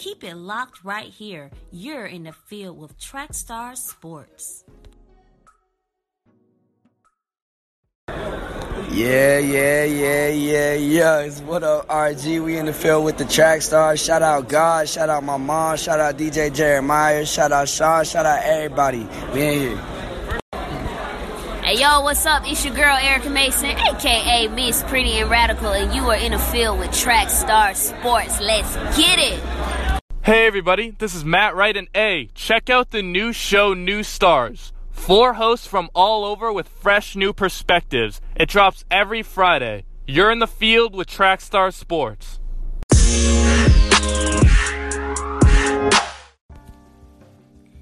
Keep it locked right here. You're in the field with Trackstar Sports. Yeah, yeah, yeah, yeah, yeah. It's what up, RG? We in the field with the track stars. Shout out God, shout out my mom, shout out DJ Jeremiah, shout out Sean, shout out everybody. We in here. Hey yo, what's up? It's your girl Erica Mason, aka Miss Pretty and Radical, and you are in the field with Track Star Sports. Let's get it! Hey everybody, this is Matt Wright and A. Check out the new show New Stars. Four hosts from all over with fresh new perspectives. It drops every Friday. You're in the field with Trackstar Sports.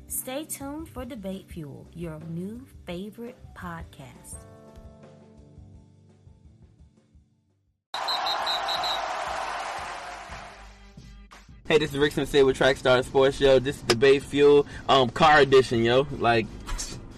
Stay tuned for Debate Fuel, your new favorite podcast. Hey, this is Rick Sensei with Trackstar Sports, yo. This is Debate Fuel, um, car edition, yo. Like,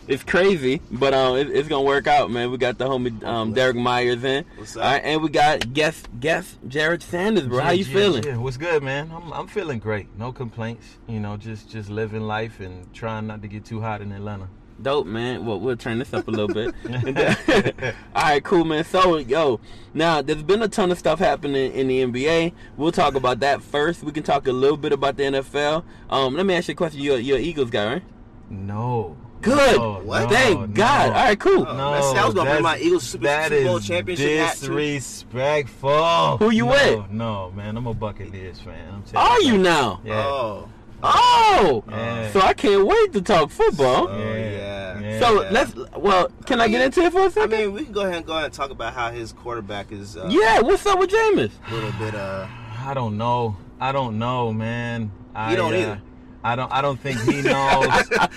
it's crazy, but um, it, it's gonna work out, man. We got the homie um, Derek Myers in, What's up? right, and we got guest guest Jared Sanders, bro. How you Yeah, feeling? Yeah, what's good, man? I'm I'm feeling great. No complaints. You know, just just living life and trying not to get too hot in Atlanta. Dope, man. Well, we'll turn this up a little bit. All right, cool, man. So, yo, now there's been a ton of stuff happening in the NBA. We'll talk about that first. We can talk a little bit about the NFL. Um, let me ask you a question. You're, you're an Eagles guy, right? No. Good. No, What? Thank no. God. All right, cool. No, man, see, I was gonna bring my Eagles Super- Super Bowl championship hat, too. Disrespectful. Who you no, with? No, man, I'm a Buccaneers fan. I'm telling Are you now? Yeah. Oh. Oh, Yeah. so I can't wait to talk football. Oh, yeah. yeah. so yeah. let's. Well, can I, get into it for a second? I mean, we can go ahead and go ahead and talk about how his quarterback is uh, yeah. What's up with Jameis? a little bit uh I don't know. I don't know, man. I, don't uh, either. I don't. I don't think he knows.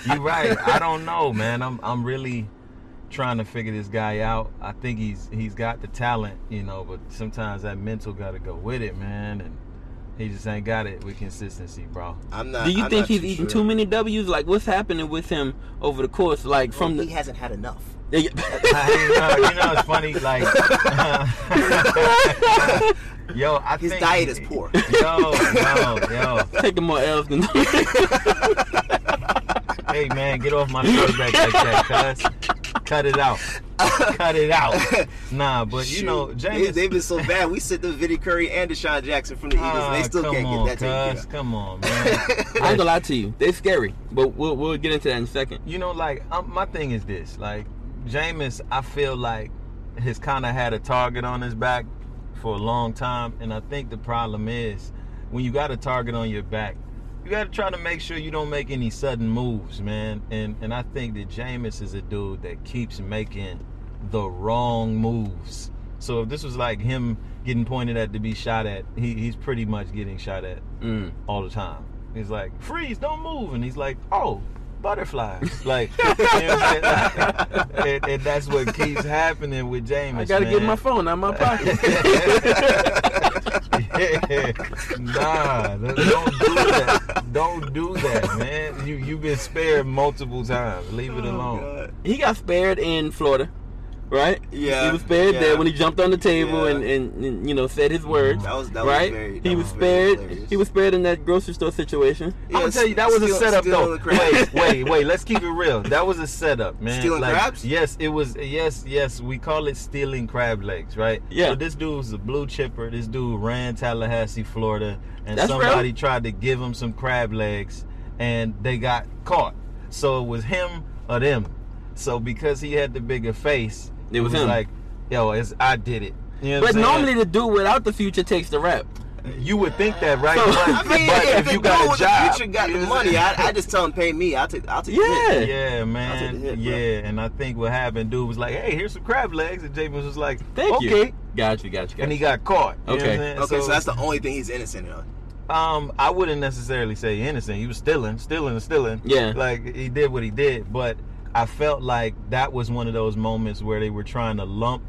You're right. I don't know, man. I'm. I'm really trying to figure this guy out. I think he's he's got the talent, you know, but sometimes that mental got to go with it, man. And he just ain't got it with consistency, bro. I'm not Do you I'm think he's too eating sure. too many W's? Like, what's happening with him over the course? Like, Well, from he the. hasn't had enough. I, you, know, you know, it's funny. Like, yo, I His think, diet is poor. Yo, yo, yo. Taking more L's than. Hey man, get off my quarterback like that, cuz. Cut it out. Cut it out. Nah, but you know, James. they, have been so bad. We sent the Vinny Curry and DeSean Jackson from the Eagles. and they still can't on, get that taken cuz. Come on, man. I ain't gonna lie to you. They're scary, but we'll we'll get into that in a second. you know, like um, my thing is this: like Jameis, I feel like has kind of had a target on his back for a long time, and I think the problem is when you got a target on your back, you got to try to make sure you don't make any sudden moves, man. And and I think that Jameis is a dude that keeps making the wrong moves. So if this was like him getting pointed at to be shot at, he, he's pretty much getting shot at Mm. all the time. He's like, freeze, don't move. And he's like, oh, butterflies. Like, you know what and, and that's what keeps happening with James. I gotta man. get my phone out of my pocket. Yeah. Nah, don't do that. Don't do that, man. You you've been spared multiple times. Leave it Oh, alone. God. he got spared in Florida, right? Yeah, he was spared yeah. there when he jumped on the table Yeah. and, and, and, you know said his words. That was that was right? very. That he was was spared. hilarious. He was spared in that grocery store situation. Yeah, I'm gonna tell you that was a setup though. crabs. Wait, wait, wait. Let's keep it real. That was a setup, man. Stealing like, crabs? Yes, it was. Yes, yes. We call it stealing crab legs, right? Yeah. So this dude was a blue chipper. This dude ran Tallahassee, Florida, and That's somebody real? tried to give him some crab legs, and they got caught. So it was him or them. So because he had the bigger face, It was him. like, yo, it's I did it. You know But normally the dude without the future takes the rap. you would think that, right? So- but, I mean, but if, if you dude got with a job, the future got the know what I'm money. I, I just tell him pay me. I'll take. I'll take. Yeah. The hit. Yeah, I'll man. take the hit, bro. yeah, and I think what happened, dude was like, "Hey, here's some crab legs," and James was like, Thank okay. you. Got you. Got you. Got And he got caught. You know Okay. what Okay, so, that's the only thing he's innocent of. um, I wouldn't necessarily say innocent. He was stealing, stealing, stealing. Yeah. like he did what he did, but I felt like that was one of those moments where they were trying to lump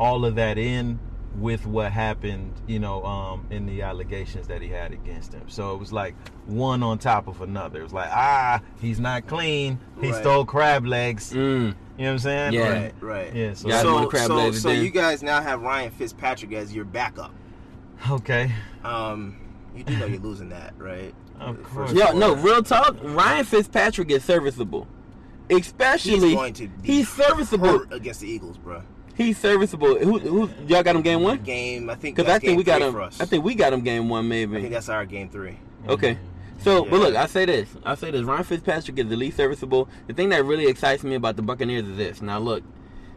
all of that in with what happened, you know, um, in the allegations that he had against him. So it was like one on top of another. It was like, ah, he's not clean. He Right. stole crab legs. Mm. You know what I'm saying? Yeah. Right, right. Yeah, so- Got him on the So, crab so, legs so you guys now have Ryan Fitzpatrick as your backup. Okay. Um, You do know you're losing that, right? Of course. Yo, no, real talk. Ryan Fitzpatrick is serviceable. Especially, He's going to be he's serviceable. against the Eagles, bro. He's serviceable. Who, who, y'all got him game one? Game, I think. Because I think we got him. I think we got him game one, maybe. I think that's our game three. Okay. So, but look, I say this. I say this. Ryan Fitzpatrick is the least serviceable. The thing that really excites me about the Buccaneers is this. Now, look,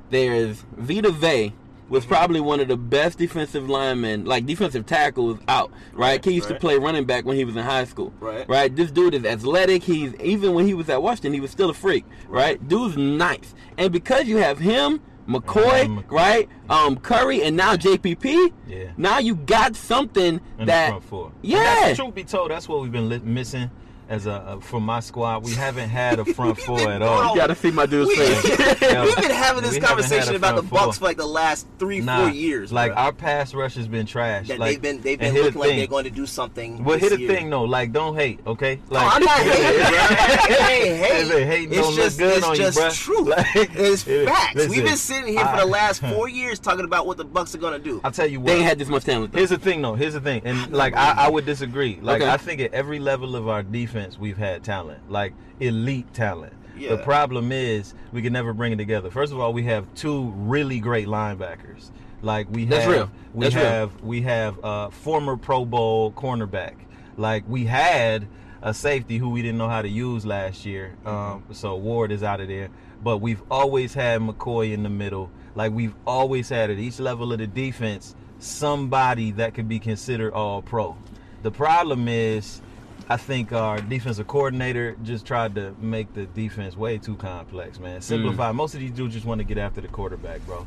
there's Vita Vea was probably one of the best defensive linemen, like defensive tackles out. Right? Right, he used to play running back when he was in high school. Right. Right. This dude is athletic. He's even when he was at Washington, he was still a freak. Right. Dude's nice. And because you have him. McCoy, And McCoy. right? Um, Curry, and now JPP. Yeah. Now you got something in that the front four. Yeah. that's truth be told, that's what we've been li- missing as a, a from my squad. We haven't had a front four at all. you gotta see my dude's We, face. Yeah. we've been having this We conversation about the. Bucks for like the last three, Nah, four years. Like bro. our pass rush has been trash. that like, they've been they've been looking the like they're going to do something. Well, this here's the year. thing though. Like, don't hate, okay? No, Like, I'm not hating, bro. I ain't Hey, hating. it's don't just, look good it's on just you, true. Like, it's yeah, facts. We've been sitting here for the last four years talking about what the Bucks are going to do. I'll tell you what. They ain't had this much talent. Here's the thing, though. Here's the thing, and like I, I would disagree. Like I think at every level of our defense, we've had talent, like elite talent. Yeah. The problem is we can never bring it together. First of all, we have two really great linebackers. Like we That's have, real. we That's real. have, we have uh, former Pro Bowl cornerback. Like we had a safety who we didn't know how to use last year. Um, so Ward is out of there. But we've always had McCoy in the middle. Like we've always had at each level of the defense somebody that could be considered all pro. The problem is I think our defensive coordinator just tried to make the defense way too complex, man. Mm. Simplify. Most of these dudes just want to get after the quarterback, bro.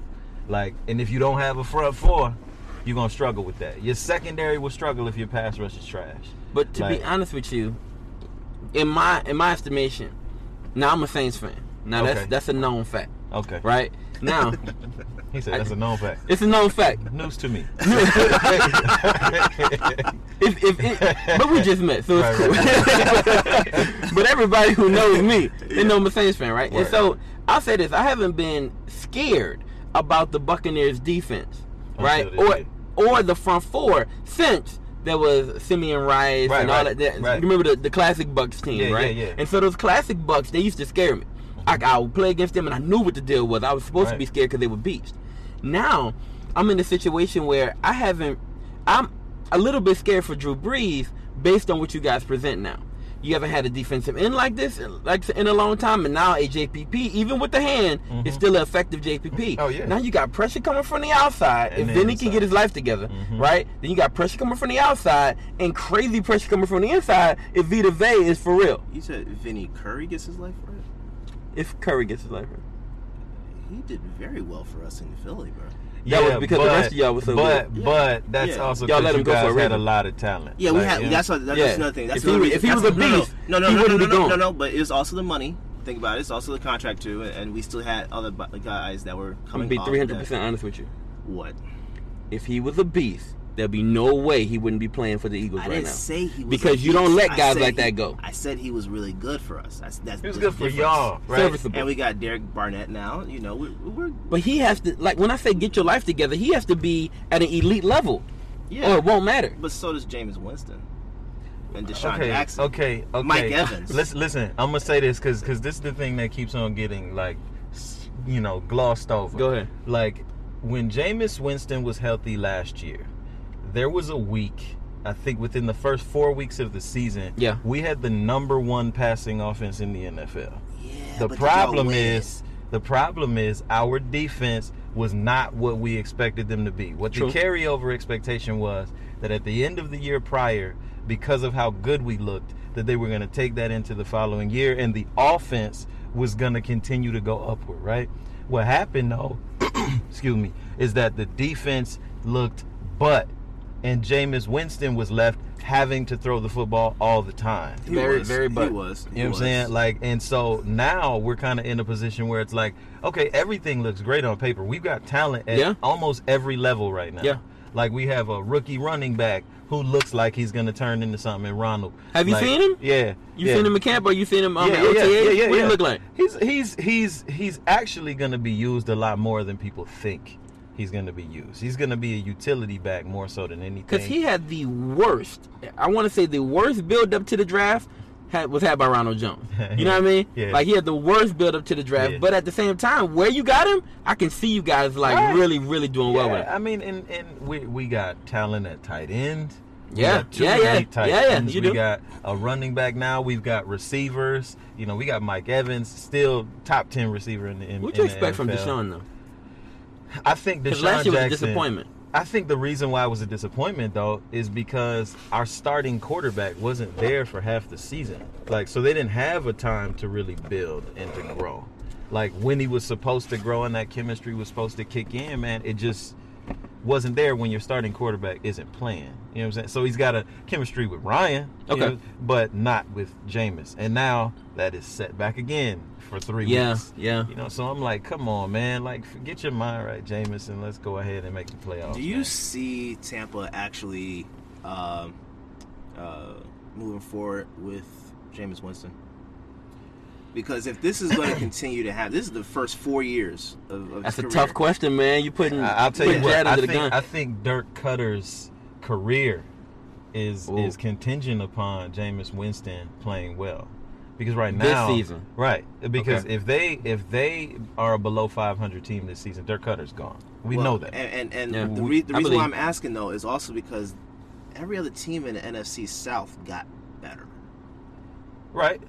Like, and if you don't have a front four, you're gonna struggle with that. Your secondary will struggle if your pass rush is trash. But to Like- be honest with you, in my in my estimation, now I'm a Saints fan. Now that's that's a known fact, Okay. right? Now He said that's a known fact. it's a known fact. News to me. If, if it, but we just met, so it's Right, cool. but everybody who knows me, they know I'm a Saints fan, right? And so I'll say this: I haven't been scared about the Buccaneers' defense, right, Until or or the front four since there was Simeon Rice Right, and all right, that. right. You remember the, the classic Bucks team, Yeah, right? yeah, yeah. And so those classic Bucks, they used to scare me. I, mm-hmm. I would play against them, and I knew what the deal was. I was supposed to be scared because they were beasts. Now I'm in a situation where I haven't. I'm a little bit scared for Drew Brees based on what you guys present now. You haven't had a defensive end like this like in a long time, and now a JPP, even with the hand, is still an effective JPP. Mm-hmm. Oh, yeah. Now you got pressure coming from the outside. And if the Vinny can get his life together, Mhm. right? Then you got pressure coming from the outside and crazy pressure coming from the inside. If Vita Vea is for real, You said Vinny Curry gets his life right. if Curry gets his life right. He did very well for us in Philly, bro. That was because the rest of y'all was so but, good. But that's Yeah. also Y'all because let you him go for a guys had a lot of talent. Yeah, we had. you know, That's. That's Yeah. another thing. That's If he- if reason- he was a no, no, beast, no, no, he no, no, no, be no, no, no. But it was also the money. Think about it. It's also the contract too, and we still had other guys that were I'm coming. be 300 percent honest with you. What? If he was a beast, there'd be no way he wouldn't be playing for the Eagles I right didn't now. say he was Because a you don't let guys like he- that go. I said he was really good for us. That's that's. He was just good for y'all, right? Serviceable. And we got Derek Barnett now. You know, we're, we're But he has to like when I say get your life together, he has to be at an elite level, yeah. or it won't matter. But so does Jameis Winston and DeSean okay, Jackson. okay, okay. Mike Evans. Listen, listen. I'm gonna say this because this is the thing that keeps on getting like, you know, glossed over. Go ahead. Like when Jameis Winston was healthy last year, there was a week. I think within the first four weeks of the season, Yeah. we had the number one passing offense in the NFL. Yeah, the problem is the problem is our defense was not what we expected them to be. What True. the carryover expectation was that at the end of the year prior, because of how good we looked, that they were going to take that into the following year, and the offense was going to continue to go upward. Right? What happened though, excuse me, is that the defense looked butt, and Jameis Winston was left having to throw the football all the time. He Very- was, very He butt. was. he You know what I'm saying? Like, and so now we're kind of in a position where it's like, okay, everything looks great on paper. We've got talent at Yeah. almost every level right now. Yeah. Like we have a rookie running back who looks like he's gonna turn into something. In Ronald. Have you Like, seen him? Yeah. You yeah. seen him in camp or you seen him um, yeah, yeah, OTA? yeah, yeah, yeah, what do yeah. he look like? He's he's he's he's actually gonna be used a lot more than people think. He's going to be used. He's going to be a utility back more so than anything. Because he had the worst, I want to say the worst build up to the draft had, was had by Ronald Jones. You know what I mean? Yeah. Like he had the worst build up to the draft, Yeah. but at the same time, where you got him, I can see you guys like Right. really, really doing well with Yeah, him. I mean, and, and we we got talent at tight end. Yeah, two yeah, yeah. tight Yeah, yeah, you we do. got a running back now. We've got receivers. You know, we got Mike Evans, still top ten receiver in the in, What do you in expect from. DeSean though? I think DeSean last year was a disappointment. I think the reason why it was a disappointment though is because our starting quarterback wasn't there for half the season. Like so they didn't have a time to really build and to grow. Like when he was supposed to grow and that chemistry was supposed to kick in, man, it just wasn't there when your starting quarterback isn't playing. You know what I'm saying? So he's got a chemistry with Ryan, you Okay. know, but not with Jameis. And now that is set back again for three Yeah, weeks. yeah. You know, so I'm like, come on, man. Like, get your mind right, Jameis, and let's go ahead and make the playoffs. Do you man. see Tampa actually um, uh, moving forward with Jameis Winston? Because if this is going to continue to happen, this is the first four years of, of That's a tough question, man. You putting I- I'll tell you putting what. I under the think, gun. I think Dirk Koetter's career is Ooh. is contingent upon Jameis Winston playing well. Because right now, This now, season. right? Because Okay. if they if they are a below 500 team this season, their Koetter's gone. We Well, know that. And and, and Yeah, the, re- the reason believe- why I'm asking though is also because every other team in the NFC South got better. Right.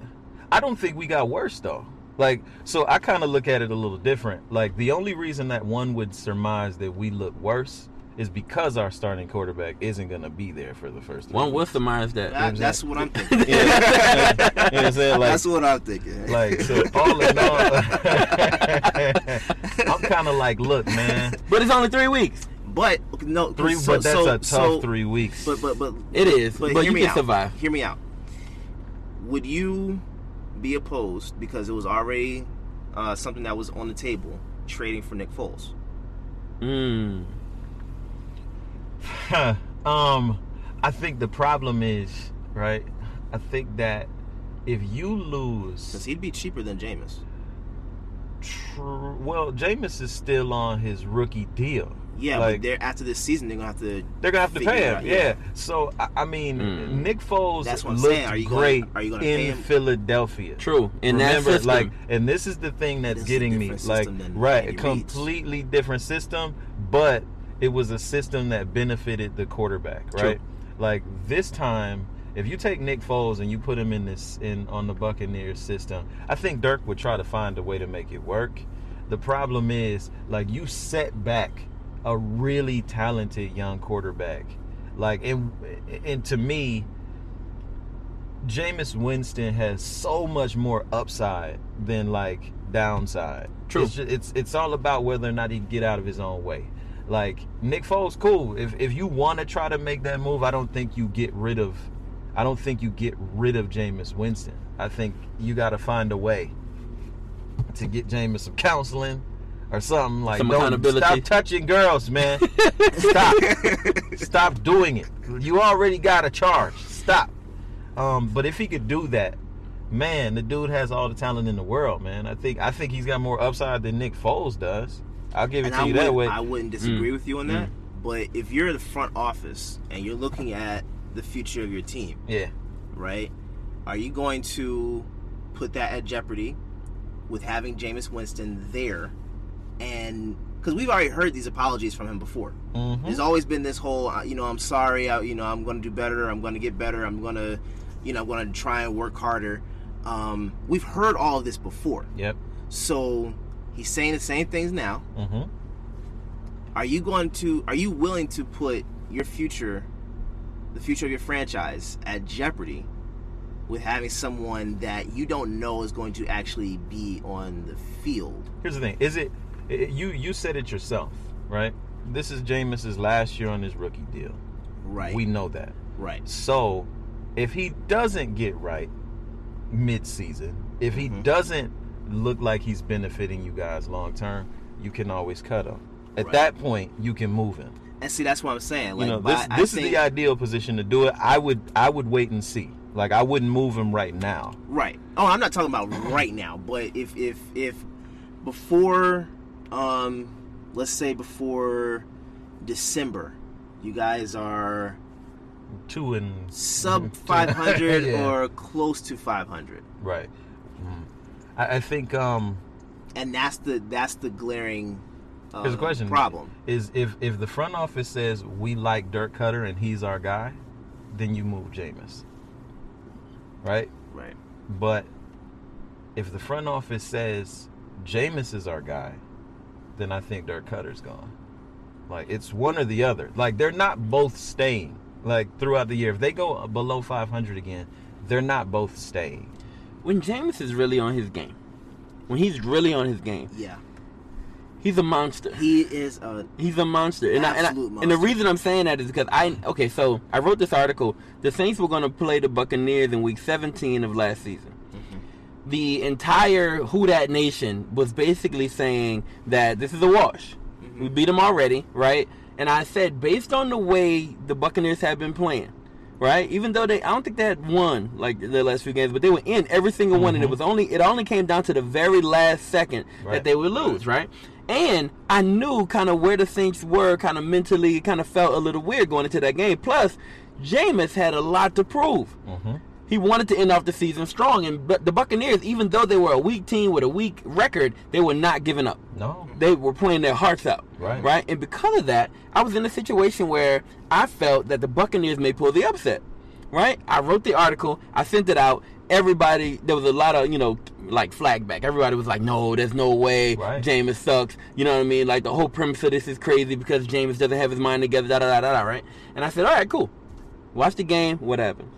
I don't think we got worse though. Like, so I kind of look at it a little different. Like, the only reason that one would surmise that we look worse is because our starting quarterback isn't going to be there for the first. One will weeks. surmise that. That, that's what I'm thinking. You know what I'm saying? Like, that's what I'm thinking. like so all in all, I'm kind of like, look, man, But it's only three weeks. but no, three, so, but that's so, a tough so, three weeks. But but but It is, but, hear you me can out. survive. Hear me out. Would you be opposed because it was already uh, something that was on the table, trading for Nick Foles? Mm. um, I think the problem is right. I think that if you Because lose, he'd be cheaper than Jameis. True. well, Jameis is still on his rookie deal. Yeah, Like- but they're after this season, they're gonna have to. They're gonna have to pay him, out, yeah. So I, I mean, Mm. Nick Foles That's what I'm looked saying. Are you gonna- great are you gonna pay in him? Philadelphia. True. In that Remember, system. like, and this is the thing that's This is a getting me, like, right, a Andy completely different system, but it was a system that benefited the quarterback, True. right? Like this time, if you take Nick Foles and you put him in this in on the Buccaneers system, I think Dirk would try to find a way to make it work. The problem is, like, you set back a really talented young quarterback, like, and and to me, Jameis Winston has so much more upside than like downside. True. It's, ju- it's it's all about whether or not he can get out of his own way. Like Nick Foles, cool. If if you want to try to make that move, I don't think you get rid of. I don't think you get rid of Jameis Winston. I think you got to find a way to get Jameis some counseling or something like. Some don't accountability. stop touching girls, man. stop. Stop doing it. You already got a charge. Stop. Um, but if he could do that, man, the dude has all the talent in the world, man. I think I think he's got more upside than Nick Foles does. I'll give it And to I, you would, that way. I wouldn't disagree Mm. with you on that. But if you're the front office and you're looking at the future of your team, yeah. right? Are you going to put that at jeopardy with having Jameis Winston there? And because we've already heard these apologies from him before. Mhm. There's always been this whole, uh, you know, I'm sorry, I, you know, I'm going to do better, I'm going to get better, I'm going to, you know, I'm going to try and work harder. Um, we've heard all of this before. Yep. So he's saying the same things now. hmm Are you going to, are you willing to put your future, the future of your franchise at jeopardy with having someone that you don't know is going to actually be on the field? Here's the thing: is it you? You said it yourself, right? This is Jameis's last year on his rookie deal. Right. We know that. right. So, if he doesn't get right mid-season, if he Mhm. doesn't look like he's benefiting you guys long term, you can always cut him. At Right. that point, you can move him. And see, that's what I'm saying. Like, you know, this I this think- is the ideal position to do it. I would I would wait and see. Like I wouldn't move him right now. Right. Oh, I'm not talking about right now, but if if if before um let's say before December, you guys are Two and sub 500 Yeah. or close to 500, right. I, I think um, and that's the that's the glaring uh, Here's a question. problem. is if if the front office says we like Dirk Koetter and he's our guy, then you move Jameis. Right? Right. But if the front office says Jameis is our guy, then I think Dirk Koetter's gone. Like it's one or the other. Like they're not both staying. Like throughout the year, if they go below 500 again, they're not both staying. When James is really on his game, when he's really on his game, Yeah. he's a monster. He is a He's a monster. And, I, and, I, Absolute and the reason I'm saying that is because I okay, so I wrote this article. The Saints were going to play the Buccaneers in Week 17 of last season. Mm-hmm. The entire Who Dat Nation was basically saying that this is a wash. Mm-hmm. We beat them already, right? And I said based on the way the Buccaneers have been playing, right? Even though they, I don't think they had won like the last few games, but they were in every single one, and it mm-hmm. was only it only came down to the very last second that they would lose, right? And I knew kind of where the Saints were, kind of mentally, it kind of felt a little weird going into that game. Plus, Jameis had a lot to prove. Mm-hmm. He wanted to end off the season strong, and but the Buccaneers, even though they were a weak team with a weak record, they were not giving up. No. They were playing their hearts out. Right. Right. And because of that, I was in a situation where I felt that the Buccaneers may pull the upset. Right. I wrote the article. I sent it out. Everybody, there was a lot of you know like flag back. Everybody was like, "No, there's no way. Right. Jameis sucks." You know what I mean? Like the whole premise of this is crazy because Jameis doesn't have his mind together. Da da da da. right. And I said, "All right, cool. Watch the game. What happens?"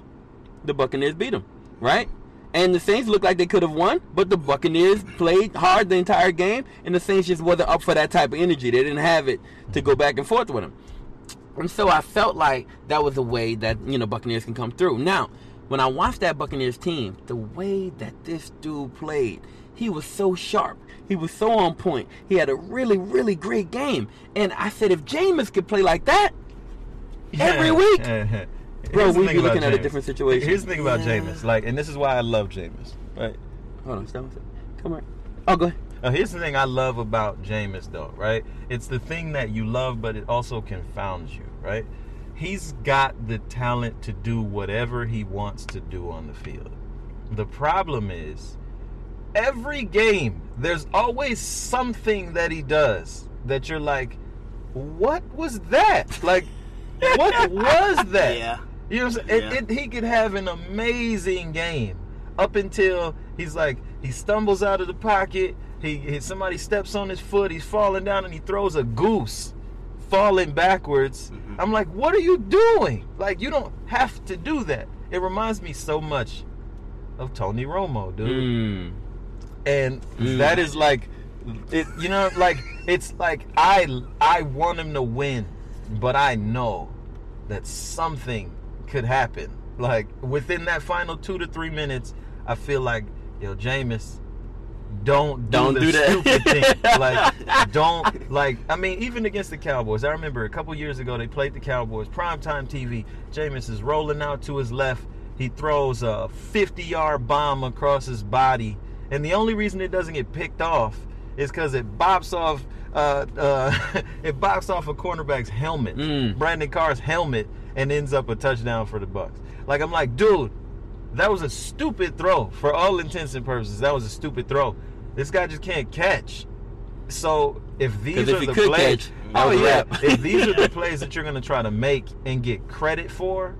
The Buccaneers beat them. Right. And the Saints looked like they could have won, but the Buccaneers played hard the entire game, and the Saints just wasn't up for that type of energy. They didn't have it to go back and forth with them. And so I felt like that was a way that, you know, Buccaneers can come through. Now, when I watched that Buccaneers team, the way that this dude played, he was so sharp. He was so on point. He had a really, really great game. And I said, if Jameis could play like that, Every week? Bro, we'd be looking at a different situation. Here's the thing about Yeah. Jameis, like, and this is why I love Jameis, right? hold on, stop one second. Come on. Oh, go ahead. Now, here's the thing I love about Jameis, though, right? It's the thing that you love, but it also confounds you, right? He's got the talent to do whatever he wants to do on the field. The problem is, every game, there's always something that he does that you're like, what was that? Like, what was that? Yeah. You know what I'm saying? Yeah. It, it, he could have an amazing game up until he's like he stumbles out of the pocket. He, he somebody steps on his foot. He's falling down and he throws a goose, falling backwards. Mm-hmm. I'm like, what are you doing? Like you don't have to do that. It reminds me so much of Tony Romo, dude Mm. and Mm. that is like it you know like it's like i i want him to win but i know that something could happen. Like within that final two to three minutes i feel like yo Jameis, don't do Don't the do that. stupid thing. Like don't like i mean even against the cowboys i remember a couple years ago they played the cowboys primetime tv Jameis is rolling out to his left. He throws a 50 yard bomb across his body. And the only reason it doesn't get picked off is because it bops off uh, uh, it bops off a cornerback's helmet Mm. brandon carr's helmet and ends up a touchdown for the bucks like i'm like dude that was a stupid throw for all intents and purposes that was a stupid throw this guy just can't catch so if these are if he the plays catch, oh yeah if these are the plays that you're going to try to make and get credit for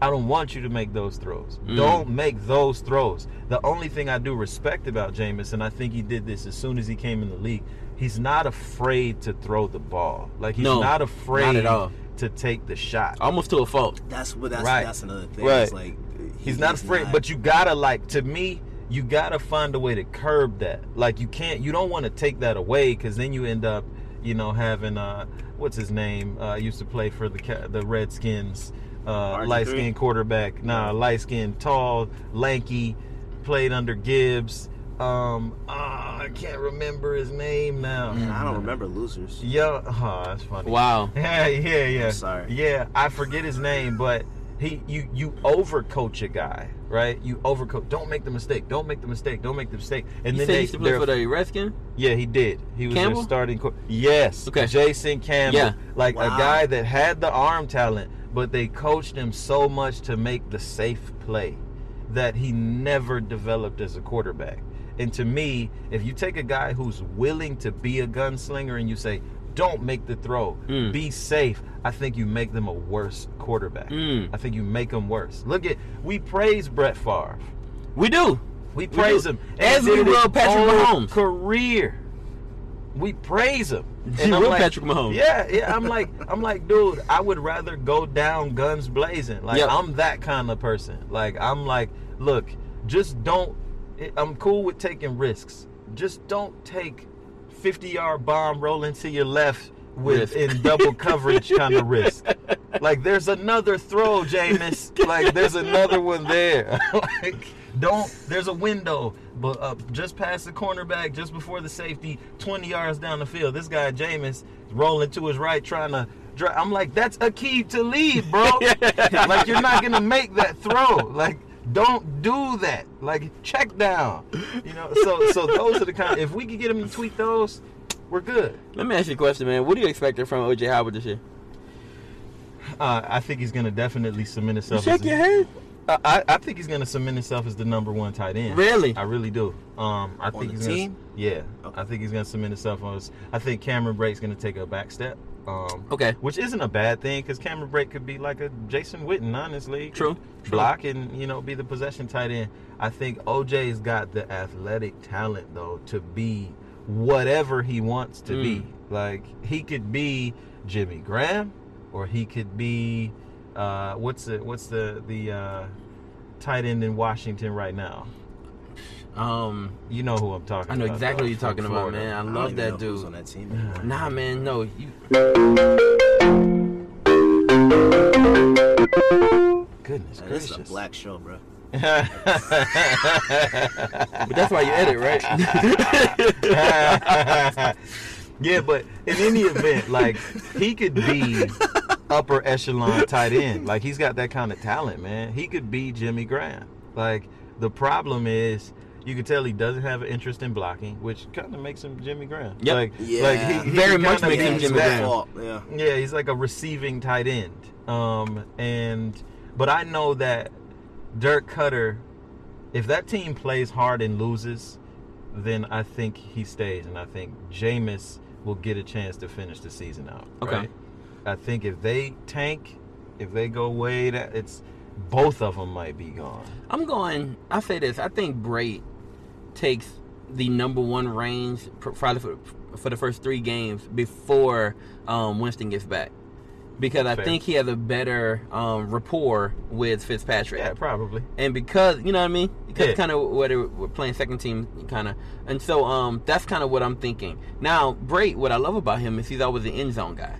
I don't want you to make those throws. Mm. Don't make those throws. The only thing I do respect about Jameis, and I think he did this as soon as he came in the league, he's not afraid to throw the ball. Like he's No, not not afraid at all. to take the shot. Almost to a fault. That's what that's Right. that's another thing. Right. It's like He's not afraid, not- but you gotta like to me, you gotta find a way to curb that. Like you can't, you don't want to take that away because then you end up, you know, having uh, what's his name? Uh, used to play for the Ca- the Redskins, uh, light skinned quarterback. Nah, light skinned, tall, lanky, played under Gibbs. Um, ah, I can't remember his name now. Man, I don't remember losers. Yeah, oh, that's funny. Wow. Yeah, yeah, yeah. I'm sorry. Yeah, I forget his name, but he you you overcoach a guy, right? You overcoach. Don't make the mistake. Don't make the mistake. Don't make the mistake. And You then said he they used to play they're- for the Redskins? yeah, he did. He was Campbell? their starting. Co- yes. Okay. Jason Campbell. Yeah. Like a guy that had the arm talent, but they coached him so much to make the safe play that he never developed as a quarterback. And to me, if you take a guy who's willing to be a gunslinger and you say, "Don't make the throw. Mm. Be safe." I think you make them a worse quarterback. Mm. I think you make them worse. Look at we praise Brett Favre. We do. We praise do. him As we will Patrick Mahomes. Career, we praise him. You will Patrick Mahomes. Yeah, yeah. I'm like, I'm like, dude. I would rather go down guns blazing. Like Yep. I'm that kind of person. Like I'm like, look, just don't. I'm cool with taking risks. Just don't take 50 yard bomb rolling to your left with Risk. in double coverage kind of risk. Like there's another throw, Jameis. Like there's another one there. like don't. There's a window, but uh, just past the cornerback, just before the safety, 20 yards down the field. This guy Jameis rolling to his right, trying to. dri- I'm like, that's a key to lead, bro. like you're not gonna make that throw. Like don't do that. Like check down. You know. So so those are the kind. If we could get him to tweet those, we're good. Let me ask you a question, man. What do you expecting from OJ Howard this year? Uh, I think he's gonna definitely cement You himself. shake your head. I, I- I think he's gonna cement himself as the number one tight end. Really? I really do. Um, I think the he's team? Gonna, yeah, Okay. I think he's gonna cement himself on. His, I think Cameron Brate's gonna take a back step. Um, Okay. which isn't a bad thing because Cameron Brate could be like a Jason Witten, honestly. True, true. Block and you know be the possession tight end. I think OJ's got the athletic talent though to be whatever he wants to be. Mm. Like he could be Jimmy Graham, or he could be uh, what's the what's the the uh, tight end in Washington right now. Um, You know who I'm talking about. I know about. exactly though, what you're from talking about, Florida. man. I I love that know dude. on that team. anymore. Nah, man, no. You, Goodness Man, this is a black show, bro. but that's why you edit, right? yeah, but in any event, like he could be upper echelon tight end. Like he's got that kind of talent, man. He could be Jimmy Graham. Like the problem is you can tell he doesn't have an interest in blocking, which kind of makes him Jimmy Graham. Yep. Like, Yeah. like he, he Very much makes him Jimmy that- Graham. Yeah. Yeah, he's like a receiving tight end. Um, and but I know that Dirk Koetter, if that team plays hard and loses, then I think he stays, and I think Jameis will get a chance to finish the season out. Okay. right? I think if they tank, if they go way that it's both of them might be gone. I'm going. I say this. I think Brate takes the number one range probably for, for the first three games before um, Winston gets back, because I Fair. think he has a better um, rapport with Fitzpatrick. Yeah, probably. and because you know what I mean, because Yeah. kind of whether we're playing second team, kind of, and so um, that's kind of what I'm thinking. Now, Brate, what I love about him is he's always an end zone guy.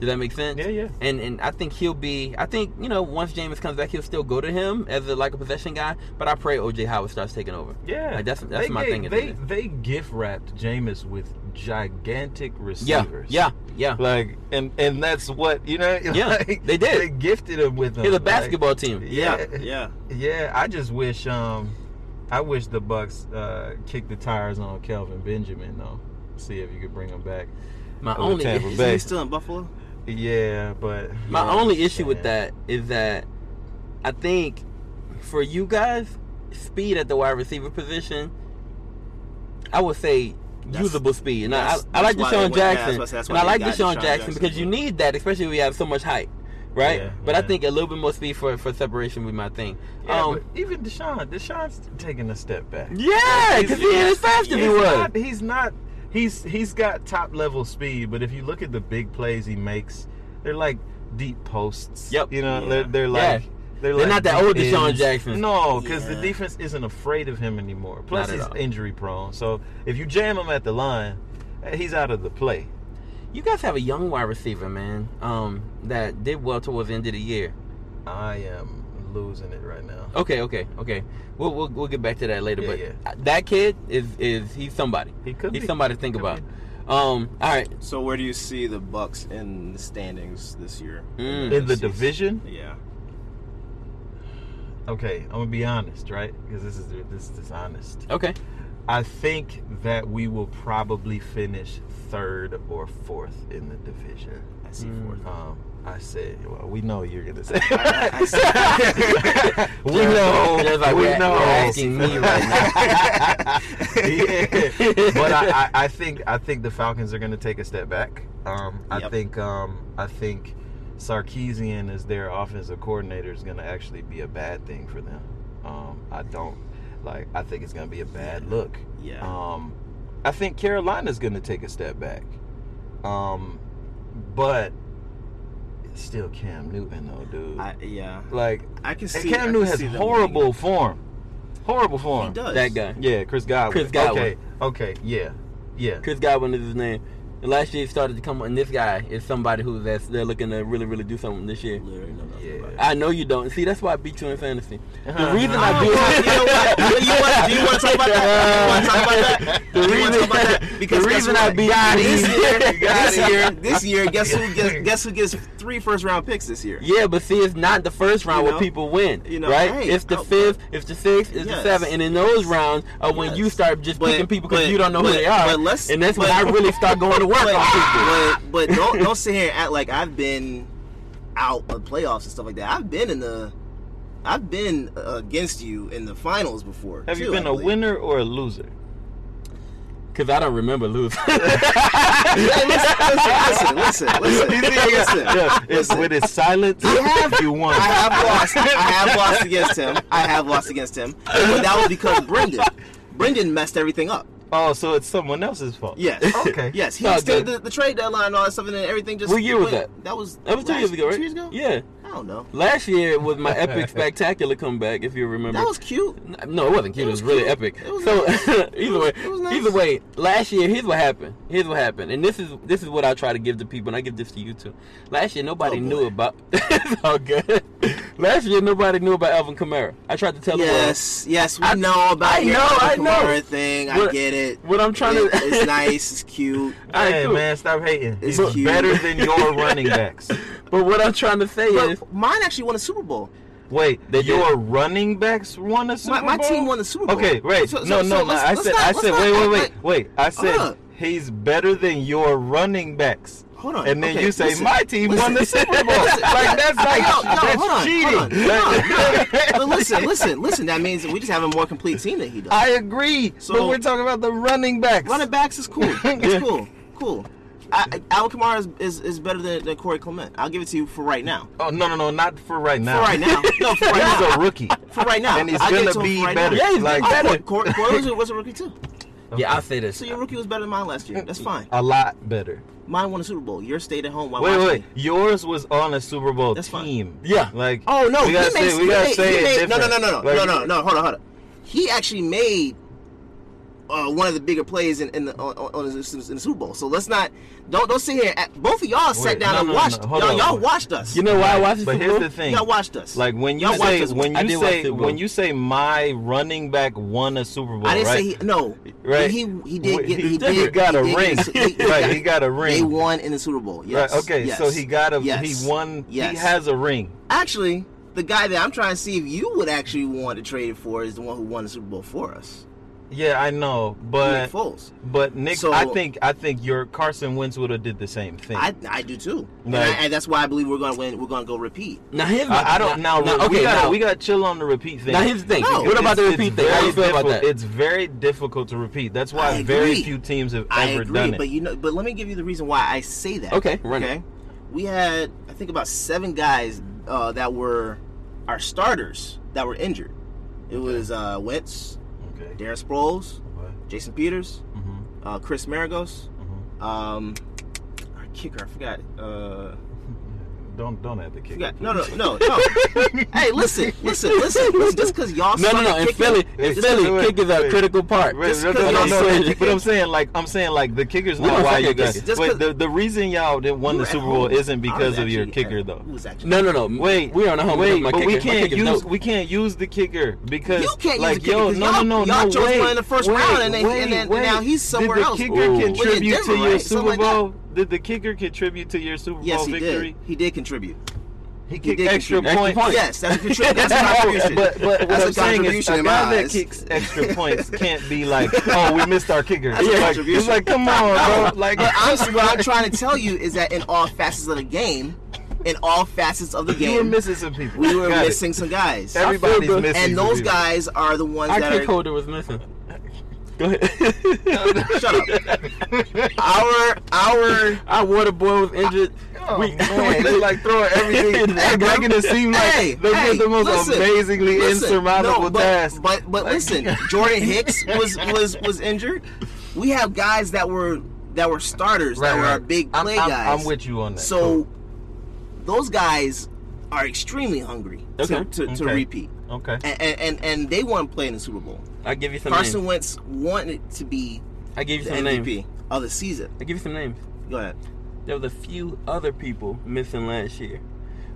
Does that make sense? Yeah, yeah. And and I think he'll be. I think you know once James comes back, he'll still go to him as a like a possession guy. But I pray OJ Howard starts taking over. Yeah, Like, that's that's They my gave- thing. at the They end they gift wrapped Jameis with gigantic receivers. yeah, yeah, yeah. like and and that's what you know. Yeah, like, they did. They gifted him with them. He's a like, basketball team. yeah, Yeah. yeah. I just wish um, I wish the Bucks uh kicked the tires on Kelvin Benjamin though. See if you could bring him back. My only Tampa Bay. Isn't he still in Buffalo? Yeah, but my yeah, only issue with that is that I think for you guys, speed at the wide receiver position, I would say That's- usable speed. And I, I, I like that's why DeSean went- Jackson, that's- that's and I like got DeSean, DeSean Jackson, Jackson. because you need that, especially when you have so much height, right? Yeah, but I think a little bit more speed for for separation would be my thing. Yeah, um, but even DeSean, DeSean's taking a step back. yeah, because he ain't as fast as he was. Not, he's not. He's he's got top level speed, but if you look at the big plays he makes, they're like deep posts. Yep. You know, Yeah. they're they're Yeah. like they're, They're like not that old DeSean ends. Jackson. No, because Yeah. the defense isn't afraid of him anymore. Plus, he's all. injury prone. So if you jam him at the line, eh, he's out of the play. You guys have a young wide receiver, man, um, that did well towards the end of the year. I am losing it right now. Okay, okay, okay. We'll we'll, we'll get back to that later. Yeah, but yeah. that kid is is he's somebody. He could He's be. somebody to think Could about. be. Um. All right. So where do you see the Bucks in the standings this year? Mm. In the division, Yeah. Okay, I'm gonna be honest, right? Because this is this is honest. Okay. I think that we will probably finish third or fourth in the division. I see fourth. Um, I said, well, we know you're gonna say. I we know. Just like we we're, know. we're asking me right now. yeah. But I, I, I think I think the Falcons are going to take a step back. Um, I Yep. think um, I think Sarkisian as their offensive coordinator is going to actually be a bad thing for them. Um, I don't like. I think it's going to be a bad look. Yeah. Um, I think Carolina's going to take a step back. Um, but still Cam Newton though, dude. I, yeah. like I can and see. Cam Newton has them horrible form. Horrible form. He does. That guy. Yeah, Chris Godwin. Chris Godwin. Okay, okay, yeah, yeah. Chris Godwin is his name. And last year he started to come on. And this guy is somebody who's that's they're looking to really, really do something this year. Literally know nothing Yeah. I know you don't. See, that's why I beat you in fantasy. The Uh-huh. reason Oh, I do you know what? You, you want, do you want to talk about that? You want to talk about that? The reason- wanna about that? the Because guess reason? I beat you- this year, this year, this year, guess who gets, guess who gets three first round picks this year? Yeah, but see, it's not the first round You where people win, You know, right? hey, it's the oh, fifth, it's the sixth, it's the Yes. seventh, and in those rounds are when Yes. you start just But- picking people because you don't know but- who they are, but let's- and that's when I really start going to work But, on people. but, but don't don't sit here and act like I've been out of playoffs and stuff like that. I've been in the, I've been against you in the finals before. Have you been a winner or a loser? Because I don't remember losing. Hey, listen, listen, listen, listen, listen. Yeah, it's listen. with his silence, you won. I have lost. I have lost against him. I have lost against him, but that was because Brendan. Brendan messed everything up. Oh, so it's someone else's fault. Yes. Okay. Yes. He extended the, the trade deadline and all that stuff, and then everything just. What year was that? That was. that was two years ago, right? Two years ago. Yeah. I don't know. Last year was my epic spectacular comeback, if you remember. That was cute. No, it wasn't cute. It It was, was really cute. epic. It was so nice. either It was- way, it was nice. either way, last year, here's what happened. Here's what happened, and this is this is what I try to give to people, and I give this to you too. Last year, nobody Oh, knew about. it's all good. Last year, nobody knew about Alvin Kamara. I tried to tell them. Yes. Yes. We I- know about I your know, I Alvin know. Kamara thing. I get it. What I'm trying It- to. it's nice. It's cute. All right, Hey cool. man, stop hating. It's He's cute. better than your running backs. But what I'm trying to say is, Mine actually won a Super Bowl. Wait, that did. your running backs won a Super My, my Bowl? team won the Super Bowl. Okay, right. So- so- no, so no, no. I said, not- I said, wait, wait, wait, wait. I said on. he's better than your running backs. Hold on. And then Okay, you say listen, my team won the. Super Bowl. Listen. like that's like Yo, yo, that's hold on, cheating. hold on, hold on. But listen, listen, listen. That means that we just have a more complete team than he does. I agree, So- but we're talking about the running backs. Running backs is cool. It's Yeah. cool. Cool. I, I- Alvin Kamara is, is, is better than, than Corey Clement. I'll give it to you for right now. Oh no, no, no, not for right now. For right now. No, for right he's now. a rookie, For right now. and he's I'll gonna it to be right better. Now. Yeah, he's like better. Oh, Corey, Corey was, a, was a rookie too. yeah, I'll say this. So your rookie was better than mine last year. That's fine. a lot better. Mine won a Super Bowl. Yours stayed at home while Wait, watching. wait, yours was on a Super Bowl That's fine. team. Yeah. like Oh no, we gotta he made, say, we gotta made, say he it made, no, no, no, no, no, Like, no, no, no. Hold on, hold on. He actually made uh, one of the bigger plays in, in the on, on the, in the Super Bowl. So let's not don't don't sit here. At, both of y'all sat down no, and no, no, watched. no. Y'all y'all watched us. You know why I watched this But Super here's Bowl? the thing. y'all watched us. Like when you Y'all say us. when you say when you say my running back won a Super Bowl, I didn't right? say he, no. Right. He he did get he, He did got a did ring. get he- he Right, got- he got a ring. They won in the Super Bowl. Yes. Right, okay, yes, so he got a yes, he won. Yes. He has a ring. Actually, the guy that I'm trying to see if you would actually want to trade it for is the one who won the Super Bowl for us. Yeah, I know, Nick but Foles. but Nick, So- I think I think your Carson Wentz would have did the same thing. I, I do too, and, I, and that's why I believe we're going to win. We're going to go repeat. Now here's my, I, I don't now. now, we okay, got now, we got chill on the repeat thing. now here's the thing. No. what about the repeat thing? How you feel about that? It's very difficult to repeat. That's why very few teams have I ever agree, done it. but you know, but let me give you the reason why I say that. Okay, run it. okay. We had I think about seven guys uh, that were our starters that were injured. It was uh, Wentz, okay. Darren Sproles, Okay. Jason Peters, Mhm. uh, Chris Maragos, Mhm. um, our kicker. I forgot. Uh, Don't don't have the kick. forgot. No, no, no, no. hey, listen, listen, listen, listen. Just because y'all no, no, no. In Philly, in Just- Philly, wait, kick is a critical part. Wait, Just no, 'cause no, no, y'all no, no, But I'm saying like I'm saying like the kicker's We not why you guys. kicking. Just Wait, 'cause- the, the reason y'all didn't won the Super Bowl isn't because of your kicker though. Who was actually? No, no, no. Wait, we are on the home. Wait, but we can't use we can't use the kicker because You can't use like the kicker yo 'cause no y'all- no no y'all no chose wait, in the first round and then- and then- now he's somewhere Did the else. kicker Ooh. Contribute to your? Super Something like that. Bowl? Did the kicker contribute to your Super Yes, Bowl he victory? did. He did contribute. He kicked did extra contribute. points. points. Yes, that's a, contri- that's a contribution. But but what That's I'm a saying is, contribution a my guy that kicks extra points can't be like, oh, we missed our kicker. That's a It's like, it's like, come on, bro. Like, But I'm, what I'm trying to tell you is that in all facets of the game, in all facets of the game, we were missing some people. we were Got it. missing some guys. Everybody's good. missing. and those people. guys are the ones Our that kick are. holder was missing. Go ahead. Shut up. Our our Our water boy was injured. Oh, man, they like throwing everything, Hey, bro. making it seem like Hey, they hey, did the most listen, amazingly listen, insurmountable no, but, task. But but Like- listen, Jordan Hicks was was was injured. We have guys that were that were starters that were our big I'm- play I'm, guys. I'm with you on that. So those guys are extremely hungry Okay. to, to, to Okay. repeat, okay. and, and and and they want to play in the Super Bowl. I give you some Carson names. Wentz wanted to be I give you the some MVP names. of the season. I give you some names. Go ahead. There was a few other people missing last year,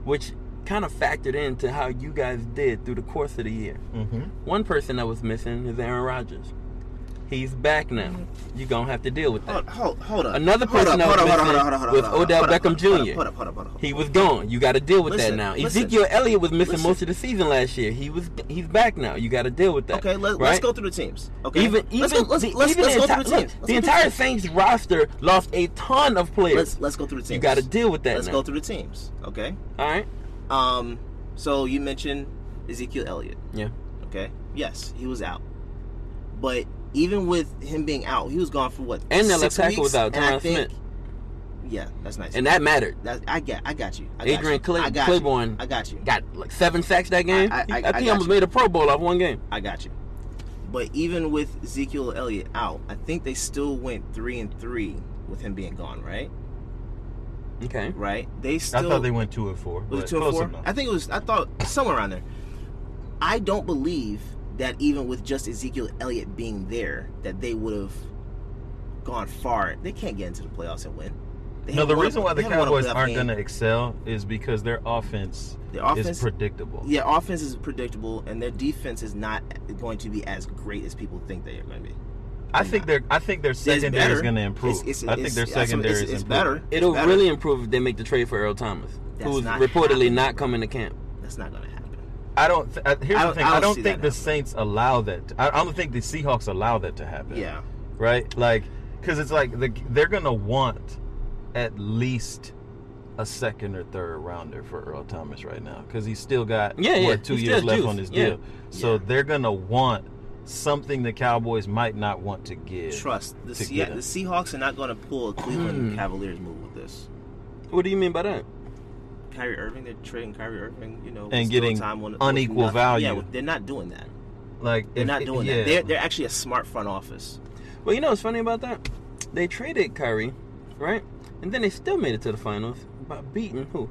which kind of factored into how you guys did through the course of the year. hmm One person that was missing is Aaron Rodgers. He's back now. You're gonna have to deal with that. hold, hold up. Another person up, hold was up, hold up, missing hold up, hold up, was hold up, Odell hold up, Beckham hold up, Jr.. Hold up, hold up, hold up. He was gone. You got to deal with that now. listen. Ezekiel Elliott was missing Listen. most of the season last year. He was he's back now. You got to deal with that. Okay, let, right? let's go through the teams. Okay, Even even let's go, let's, the, let's, even let's the go entire, through the teams. Let's the go entire teams. Saints roster lost a ton of players. Let's let's go through the teams. you got to deal with that Let's now. go through the teams. Okay. All right. Um. So you mentioned Ezekiel Elliott. Yeah. Okay. Yes, he was out. But even with him being out, he was gone for what? And their six left tackle weeks? was out, And I Tyron think- Smith. Yeah, that's nice. And that mattered. that, I got, I got you. I got Adrian you. Clay- I got Clayborn You. I got you. Got like seven sacks that game. I- I- I- I think he almost you. made a Pro Bowl off one game. I got you. But even with Ezekiel Elliott out, I think they still went three and three with him being gone. Right. Okay. Right. They still. I thought they went two and four. Was it two and four? enough. I think it was. I thought somewhere around there. I don't believe that even with just Ezekiel Elliott being there, that they would have gone far. They can't get into the playoffs and win. They No, the won a- reason why the haven't won a Cowboys aren't going to excel is because their offense, Their offense, is predictable. yeah, offense is predictable, and their defense is not going to be as great as people think they are going to be. I think their I think their It's secondary is going to improve. It's- it's- I think their yeah, it's- secondary it's, is better. It'll It's better. really improve if they make the trade for Earl Thomas, That's who's not reportedly happening. not coming to camp. That's not going to happen. I don't. Th- uh, here's I the don't- thing. I I don't don't think the happening. Saints allow that. I, I don't think the Seahawks allow that to happen. Yeah. Right. Like, because it's like the, they're going to want at least a second or third rounder for Earl Thomas right now because he's still got Yeah, yeah, what two he years left juice. on his Yeah. deal. So Yeah. they're going to want something the Cowboys might not want to give. Trust the, to Se- get the. Seahawks are not going to pull a Cleveland Hmm. Cavaliers move with this. What do you mean by that? Kyrie Irving, they're trading Kyrie Irving, you know, And getting time on, unequal value. Yeah, they're not doing that. Like They're if- not doing yeah. that. They're they're actually a smart front office. Well, you know what's funny about that? They traded Kyrie, right? And then they still made it to the finals by beating who?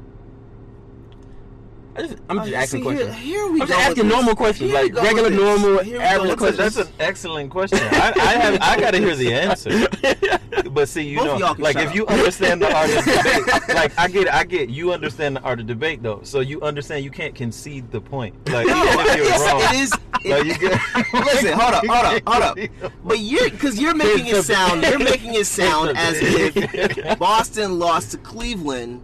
I just, I'm just Oh, asking see, questions. Here, we I'm go just asking normal questions, Here like regular, normal, Here we go average questions. That's an excellent question. I, I have I got to hear the answer. But see, you Both know, of y'all can like if up. you understand the art of debate, like I get, it, I get, you understand the art of debate though, so you understand you can't concede the point. Like No, even if you're it's, wrong, it is. like you get. Listen, hold up, hold up, hold up. But you're because you're making it sound you're making it sound as if Boston lost to Cleveland,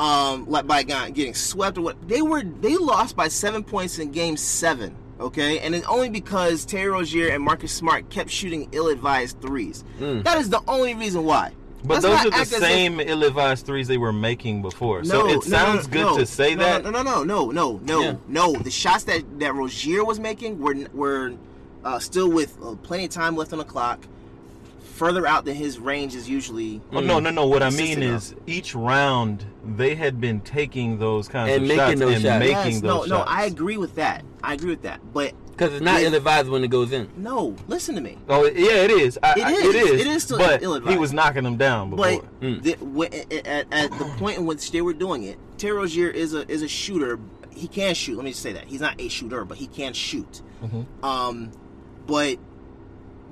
um, like by getting swept or what. They were they lost by seven points in Game Seven. Okay, and it's only because Terry Rozier and Marcus Smart kept shooting ill-advised threes. That is the only reason why. But Let's those are the as if- same ill-advised threes they were making before. No, so no, it sounds no, good to say that. No, no, no, no, no, no, Yeah. no. The shots that that Rozier was making were were uh, still with uh, plenty of time left on the clock, further out than his range is usually. Oh, no, no, no. What I mean Consistent is, each round they had been taking those kinds And of making shots those and shots. making Yes, no, those no. shots. I agree with that. I agree with that. But Because it's not Yeah. ill-advised when it goes in. no, listen to me. Oh yeah, it is. I, It I- is. It is. It is still but ill-advised. he was knocking them down before. But Mm. the, when, at, at the point in which they were doing it, Terry Rozier is a is a shooter. He can shoot. Let me just say that he's not a shooter, but he can shoot. Mm-hmm. Um, but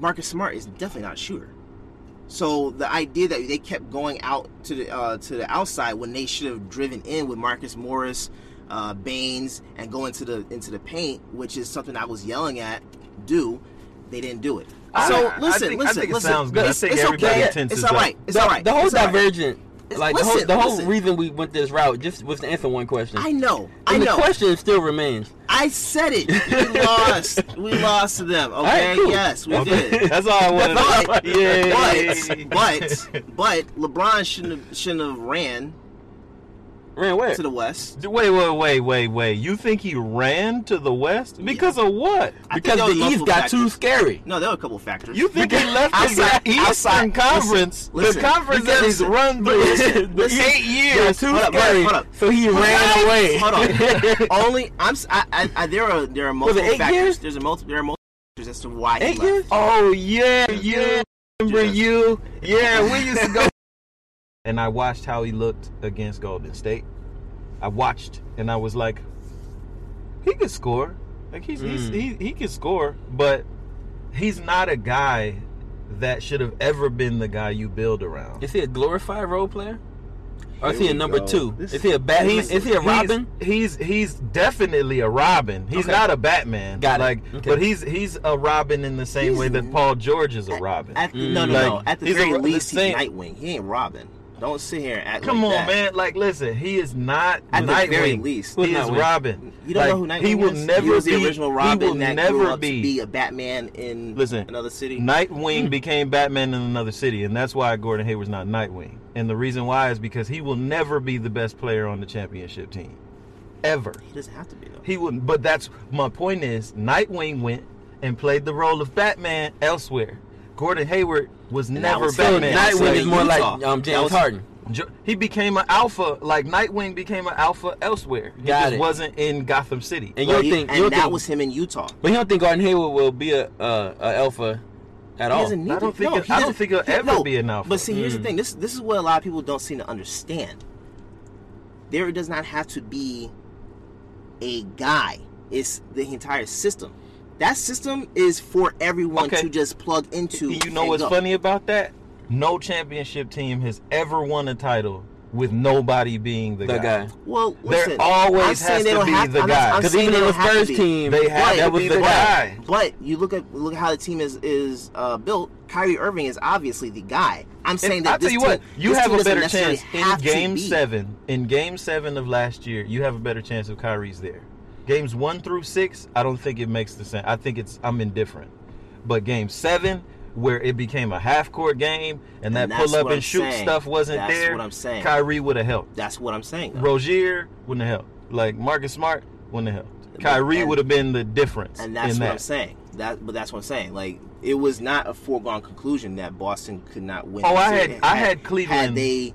Marcus Smart is definitely not a shooter. So the idea that they kept going out to the uh, to the outside when they should have driven in with Marcus Morris, uh, Baynes, and go into the into the paint, which is something I was yelling at. Do they didn't do it? I- So I listen, think- I listen, think it listen. sounds good. I It's, think it's everybody okay. tenses It's all right. It's the, all right. the whole It's all right. divergent Like the whole the whole listen. reason we went this route just was to answer one question. I know. I and know. the question still remains. I said it. We lost. We lost to them. Okay. right, cool. Yes, we Okay, did. That's all I wanted But. Yeah. but, but, but LeBron shouldn't have, shouldn't have ran Ran where? to the West. Wait, wait, wait, wait, wait. You think he ran to the West because of what? I because the East got factors. too scary. No, there were a couple factors. You think he left Outside- the Eastern outside- Conference, listen, the conference that he's run through listen, the listen. eight years? too Hold up, scary. hold up. So he ran away. Hold on. Only I'm. I, I, I, there are there are multiple factors. years? There's a multiple. There are multiple factors as to why he Eight left. years? Oh yeah, you remember Yes. you? Yeah, we used to go. and I watched how he looked against Golden State. I watched, and I was like, he could score. Like he's, he's Mm. he he can score, but he's not a guy that should have ever been the guy you build around. Is he a glorified role player? Or is Here he a number go. two? This- is he a Batman? Is he a Robin? He's, he's he's definitely a Robin. He's Okay. not a Batman. Got it. like, Okay. but he's he's a Robin in the same He's way that Paul George is a Robin. At, Mm. no, no, Like, no. At the he's a- very the least, same- he's Nightwing. He ain't Robin. Don't sit here and act Come like on, that. man. Like, listen, he is not At the Nightwing. very least. he is Nightwing? Robin. You don't Like, know who Nightwing He will is? never he was the original Robin. he will that never be. be a Batman in Listen, another city. Nightwing hmm. became Batman in another city, and that's why Gordon Hayward's not Nightwing. And the reason why is because he will never be the best player on the championship team, ever. he doesn't have to be though. He wouldn't. But that's my point. Is Nightwing went and played the role of Batman elsewhere. Gordon Hayward was And never was So. Batman. Nightwing Nightwing is more Utah. like um, That James was- Harden. Jo- He became an alpha, like Nightwing became an alpha elsewhere. He Got just it. wasn't in Gotham City. And you don't he- think you and don't that think, was him in Utah. but you don't think Gordon Hayward will be a uh, a alpha at He all? doesn't need I don't to- think no, it- he I don't doesn't- think he'll ever no, be an alpha. But see, here's Mm. the thing. This this is what a lot of people don't seem to understand. There does not have to be a guy. It's the entire system. That system is for everyone Okay. to just plug into. you know what's go. funny about that? No championship team has ever won a title with nobody being the, The guy. guy. Well, There listen, always I'm has they to don't be have- the I'm guy. Because even in the don't have to first team, They have that was the the guy. guy. But you look at look at how the team is is uh, built. Kyrie Irving is obviously the guy. I'm saying And that I'll tell you what, you have a better chance in game seven. In game seven of last year, you have a better chance of Kyrie's there. Games one through six, I don't think it makes the sense. I think it's I'm indifferent. But game seven, where it became a half court game and that And that's pull up and I'm shoot saying. stuff wasn't That's there, what I'm saying. Kyrie would have helped. That's what I'm saying. though. Rozier wouldn't have helped. Like Marcus Smart wouldn't have helped. Kyrie would have been the difference. and that's what that. I'm saying. That, but that's what I'm saying. Like it was not a foregone conclusion that Boston could not win. Oh, I series. had- I had Cleveland- Had they,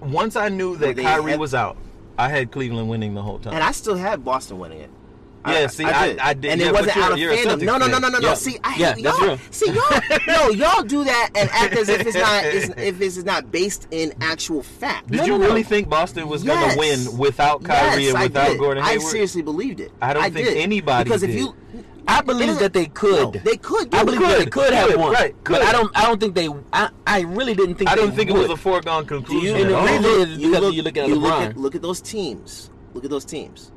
Once I knew that Kyrie had- was out, I had Cleveland winning the whole time. and I still had Boston winning it. Yeah, see, I- I did- and yeah, it wasn't out of fandom. No, no, no, no, no, no. Yeah. See, I Yeah, hate y'all. real. See, y'all, no, y'all do that and act as if it's not, is, if it's not based in actual fact. Did No, you no, no. really think Boston was Yes. going to win without Kyrie yes, and I without did. Gordon I seriously believed it. I don't think did. anybody because if you, I believe that they could. No, they could. I believe it. that they could have Could, won. right, But. I don't. I don't think they. I, I really didn't think. I don't they think it was a foregone conclusion. And at the all. reason is because you look at you LeBron. Look at, look at those teams. Look at those teams.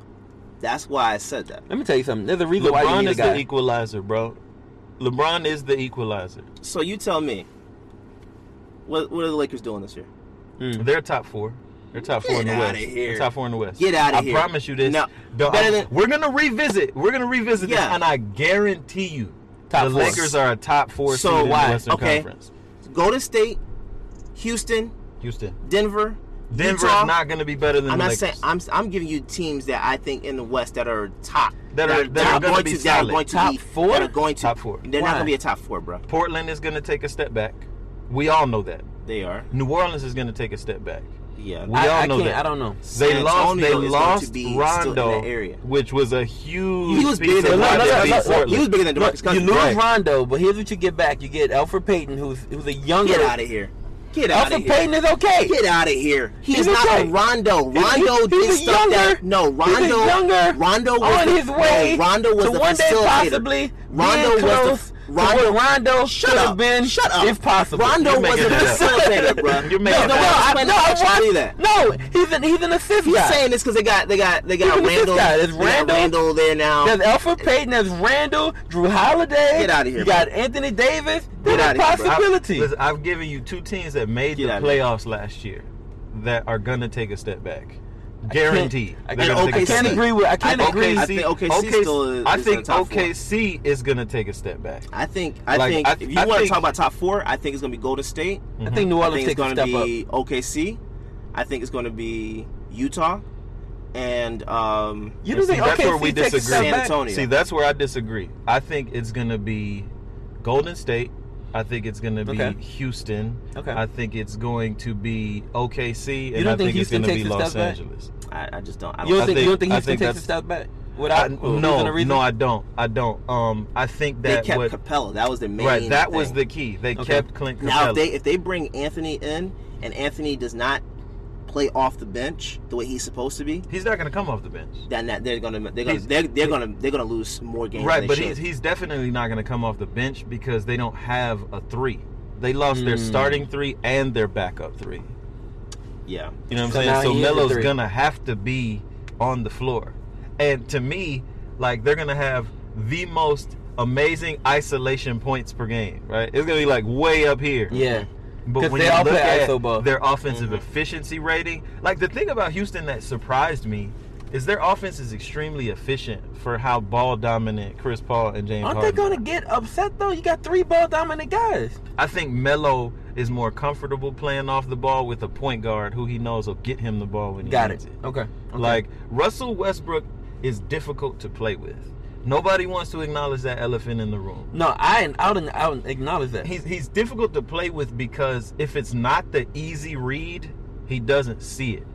That's why I said that. Let me tell you something. There's a reason why you LeBron need a is the equalizer, bro. LeBron is the equalizer. So you tell me, what what are the Lakers doing this year? Mm. They're top four. They're top four in the Get West. They're top four in the West. Get outta I here. I promise you this. No. Better I- than- we're gonna revisit. We're gonna revisit Yeah. this, and I guarantee you, Top the four. Lakers are a top four So seed in the Western Okay. Conference. Golden State, Houston, Houston, Denver, Denver Utah. is not going to be better than I'm the not Lakers. saying I'm I'm giving you teams that I think in the West that are top That are- that are be to that are solid. going to Top be four? that are going to Top four. They're Why? not going to be a top four, bro. Portland is going to take a step back. We all know that. They are. New Orleans is going to take a step back. Yeah. We I, all I know can't. that. I don't know. They San lost. Antonio They is going to lost be still in Rondo, area. which was a huge. He was bigger than of no, no, no, He was bigger than DeMarcus Look, you lose Right. Rondo, but here's what you get back. You get Elfrid Payton, who's who's a younger. Get out of here. Get out of Elfrid here. Payton is okay. Get out of here. He's, He's not okay. a Rondo. He's- Rondo he's did a stuff younger- that no he's a younger Rondo was on the, his way no, Rondo was to the one day facilitator. possibly Rondo was close the Rondo. what Rondo Shut should up. have been, Shut up. if possible. Rondo was making a it facilitator, bro. You're making no, it no, up. no, I, explain no, how I you believe watched, that. no, he's an he's an assist He's guy. saying this because they got they got they got Look at Randle. guy. There's they Randle. Randle there now. There's Elfrid Payton, there's Randle, Jrue Holiday. Get out of here, You bro. got Anthony Davis. Get There's a outta here, bro. possibility. Listen, I've given you two teams that made Get the playoffs last year. that are gonna take a step back. Guaranteed. I can't, gonna I take can't agree with. I can't I- agree. I think OKC still is- I think the top. OKC is gonna take a step back. I think I Like, think I- if you want to talk about top four, I think it's gonna be Golden State. I think New Orleans is it's takes a gonna step up. be OKC. I think it's gonna be Utah, and um, You don't see, think that's OKC where we takes disagree. step San? Antonio. See, that's where I disagree. I think it's gonna be Golden State. I think it's gonna be Okay. Houston. Okay. I think it's going to be OKC, and don't I think think, it's gonna be Los? Angeles. I, I just don't. I don't You don't I think, you think- don't think Houston think takes a step back without losing no, reason? no, I don't. I don't. Um, I think they that kept what, Capela. That was the main. right. That was the key. They Okay. kept Clint Capela. Now, if they if they bring Anthony in and Anthony does not play off the bench the way he's supposed to be, He's not going to come off the bench. then that they're gonna they're gonna they're, they're gonna they're gonna lose more games. Right, than but they he's should. he's definitely not going to come off the bench because they don't have a three. They lost their Mm. starting three and their backup three. yeah. You know what I'm now saying? So he Melo's gonna have to be on the floor, and to me, like they're gonna have the most amazing isolation points per game. Right? It's gonna be like way up here. Yeah. But when they you all look play at ISO their offensive mm-hmm. efficiency rating, like the thing about Houston that surprised me is their offense is extremely efficient for how ball dominant Chris Paul and James Aren't they gonna are. get upset though? You got three ball dominant guys. I think Melo is more comfortable playing off the ball with a point guard who he knows will get him the ball when he Got needs it. it. Okay. okay. Like Russell Westbrook is difficult to play with. Nobody wants to acknowledge that elephant in the room. no, I I'll, I'll acknowledge that. He's he's difficult to play with because if it's not the easy read, he doesn't see it.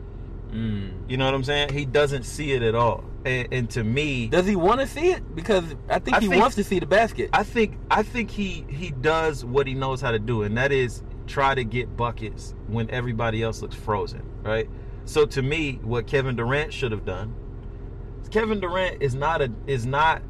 Mm. You know what I'm saying? He doesn't see it at all. And, and to me, Does he want to see it? Because I think I he think- wants to see the basket. I think I think he he does what he knows how to do, and that is try to get buckets when everybody else looks frozen, right? So to me, what Kevin Durant should have done, Kevin Durant is not a is not.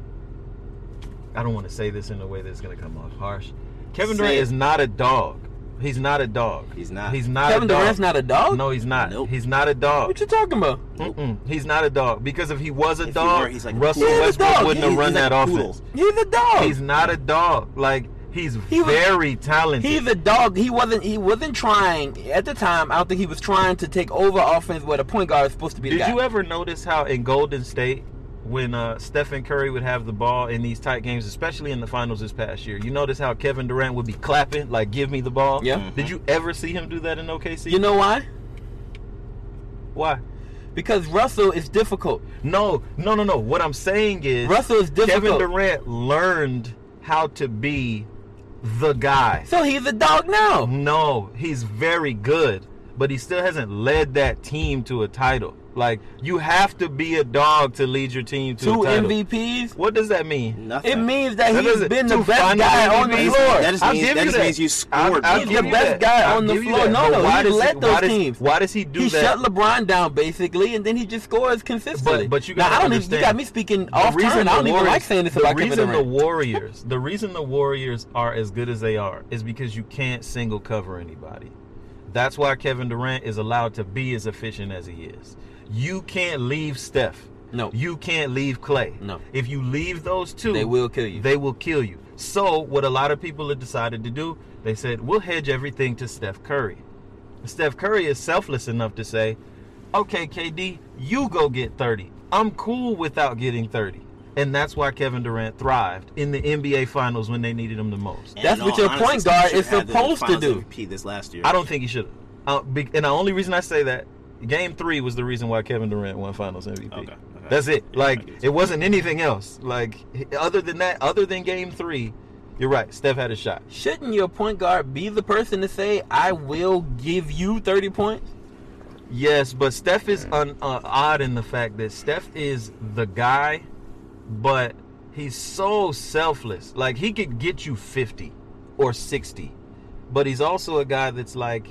I don't want to say this in a way that's going to come off harsh. Kevin Durant is not a dog. He's not a dog. He's not. He's not. Kevin a dog. Durant's not a dog. No, he's not. Nope. He's not a dog. What you talking about? Mm-mm. He's not a dog because if he was a If he dog, were, he's like Russell poodle. He's a Westbrook wouldn't He's- have run like that a poodle. offense. He's a dog. He's not a dog. Like he's He was- very talented. He's a dog. He wasn't. He wasn't trying at the time. I don't think he was trying to take over offense where the point guard is supposed to be. Did you ever notice how in Golden State, when uh, Stephen Curry would have the ball in these tight games, especially in the finals this past year, you notice how Kevin Durant would be clapping, like "Give me the ball." Yeah. Did you ever see him do that in OKC? You know why? why? Because Russell is difficult. No, no, no, no. What I'm saying is Russell is difficult. Kevin Durant learned how to be the guy. So he's a dog now. No, he's very good, but he still hasn't led that team to a title. Like you have to be a dog to lead your team to Two a title. MVPs. What does that mean? Nothing. It means that That he's doesn't- been the best guy on the floor. That just I'll means give that you just means you I'll- scored. I'll He's give the best that. guy I'll on the give floor. that. No, But no, why he does led those why does- teams. Why does he do he that? He shut LeBron down basically, and then he just scores consistently. But- but you now, gotta I don't even. You got me speaking The off reason turn. I don't the even like saying this about Kevin reason the Warriors, the reason the Warriors are as good as they are, is because you can't single cover anybody. That's why Kevin Durant is allowed to be as efficient as he is. You can't leave Steph. No. You can't leave Clay. No. If you leave those two, They will kill you. They will kill you. So what a lot of people have decided to do, they said, we'll hedge everything to Steph Curry. Steph Curry is selfless enough to say, okay, KD, you go get 30. I'm cool without getting 30. And that's why Kevin Durant thrived in the NBA Finals when they needed him the most. And That's in what your honesty, point guard is supposed to do. MVP this last year. I don't think he should have. Uh, and the only reason I say that, Game three was the reason why Kevin Durant won Finals MVP. Okay, okay. That's it. Yeah, Like get it wasn't anything else. Like other than that, other than Game three, you're right. Steph had a shot. Shouldn't your point guard be the person to say, "I will give you 30 points"? Yes, but Steph is un, uh, odd in the fact that Steph is the guy, but he's so selfless. Like he could get you 50 or 60, but he's also a guy that's like,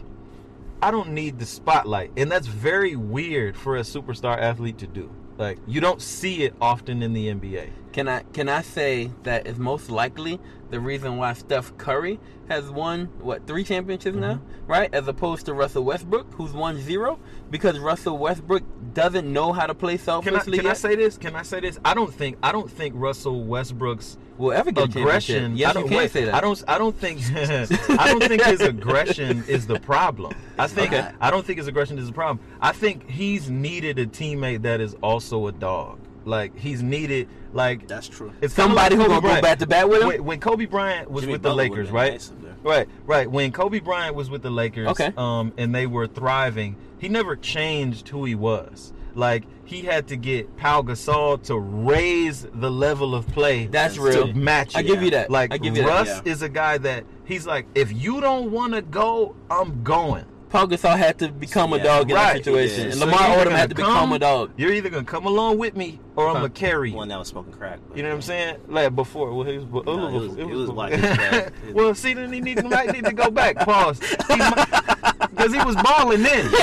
I don't need the spotlight, and that's very weird for a superstar athlete to do. Like you don't see it often in the NBA. Can I can I say that is most likely the reason why Steph Curry has won what three championships now, Mm-hmm. right? As opposed to Russell Westbrook, who's won zero, because Russell Westbrook doesn't know how to play Can I, selflessly. can I say this? Can I say this? I don't think I don't think Russell Westbrook's will ever get aggression. Yes, I don't you can wait, say that. I don't. I don't think. I don't think his aggression is the problem. I think. Okay. I don't think his aggression is the problem. I think he's needed a teammate that is also a dog. Like he's needed. Like That's true. it's kinda Somebody like who gonna go back to bat with him? When, when Kobe Bryant was Jimmy with the Butler Lakers, right? nice. Right, right. When Kobe Bryant was with the Lakers, Okay. um, and they were thriving, he never changed who he was. Like he had to get Pau Gasol to raise the level of play. That's to real. match. I it. give you that. Like I give you that, Russ yeah. is a guy that he's like, if you don't want to go, I'm going. Paul Gasol had to become a Yeah, dog in right, that situation, and So Lamar you're Odom gonna had to become a dog. You're either gonna come along with me or I'm Huh. gonna carry you. One that was smoking crack. but- You know what I'm saying? Like before, well, he was, it No, it was- it was before- white. It was bad. well, see, then he need, might need to go back. Pause. Because he was balling then.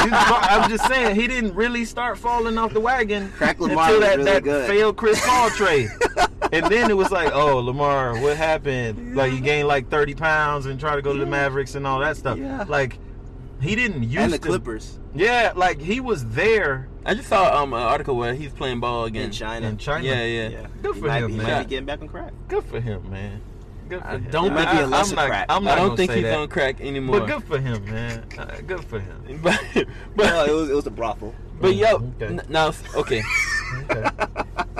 He was I'm just saying, he didn't really start falling off the wagon Crack Lamar until that, really that good. failed Chris Paul trade. And then it was like, oh, Lamar, what happened? Like, you gained like 30 pounds and try to go to the Mavericks and all that stuff. Yeah. Like, he didn't use and the to- Clippers Yeah, like, he was there I just saw um an article where he's playing ball again. in China. in China. Yeah, yeah. Yeah. Good He for might, him, he man. might be getting back on crack. Good for him, man. Good for I him. don't It might I- be a I'm lesser not- crack. I'm not I don't gonna think he's that. on crack anymore. But good for him, man. Uh, good for him. but but, No, it was it was a brothel. but yo, Okay. n- now okay. Okay.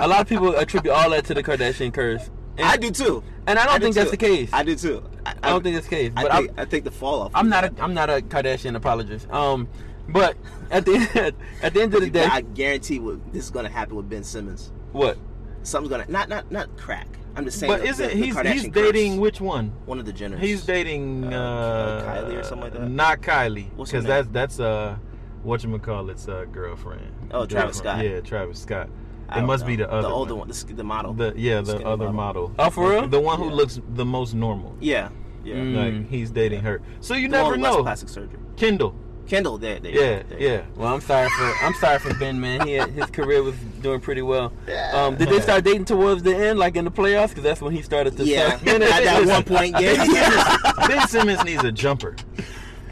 A lot of people attribute all that to the Kardashian curse, and I do too. and I don't I do think that's too. the case. I do too. I, I don't think that's the case. I But think, I think the fall off. I'm not a I'm not a Kardashian apologist. Um, but at the end, at the end of the day, I guarantee what this is going to happen with Ben Simmons. what? Something's going to not not not crack. I'm just saying. But isn't the- the he's he's curse. dating which one? one of the Jenners? He's dating Uh, uh, Kylie or something like that? Not Kylie, because that's that's uh what you call it's uh, girlfriend. Oh, Travis Girlfriend. Scott. Yeah, Travis Scott. I It must know. be the other the older one. one, the, the model. The yeah, the Skinny other model. model. Oh, for real? The one who Yeah. looks the most normal. yeah, yeah. Mm. Like he's dating her. So you The one never less know. Plastic surgery. Kendall. Kendall, there, there. Yeah, there. yeah. Well, I'm sorry for I'm sorry for Ben, man. He had, his career was doing pretty well. Um, did they start dating towards the end, like in the playoffs? Because that's when he started to. Yeah, suck. at that one point, yeah. ben Simmons needs a jumper.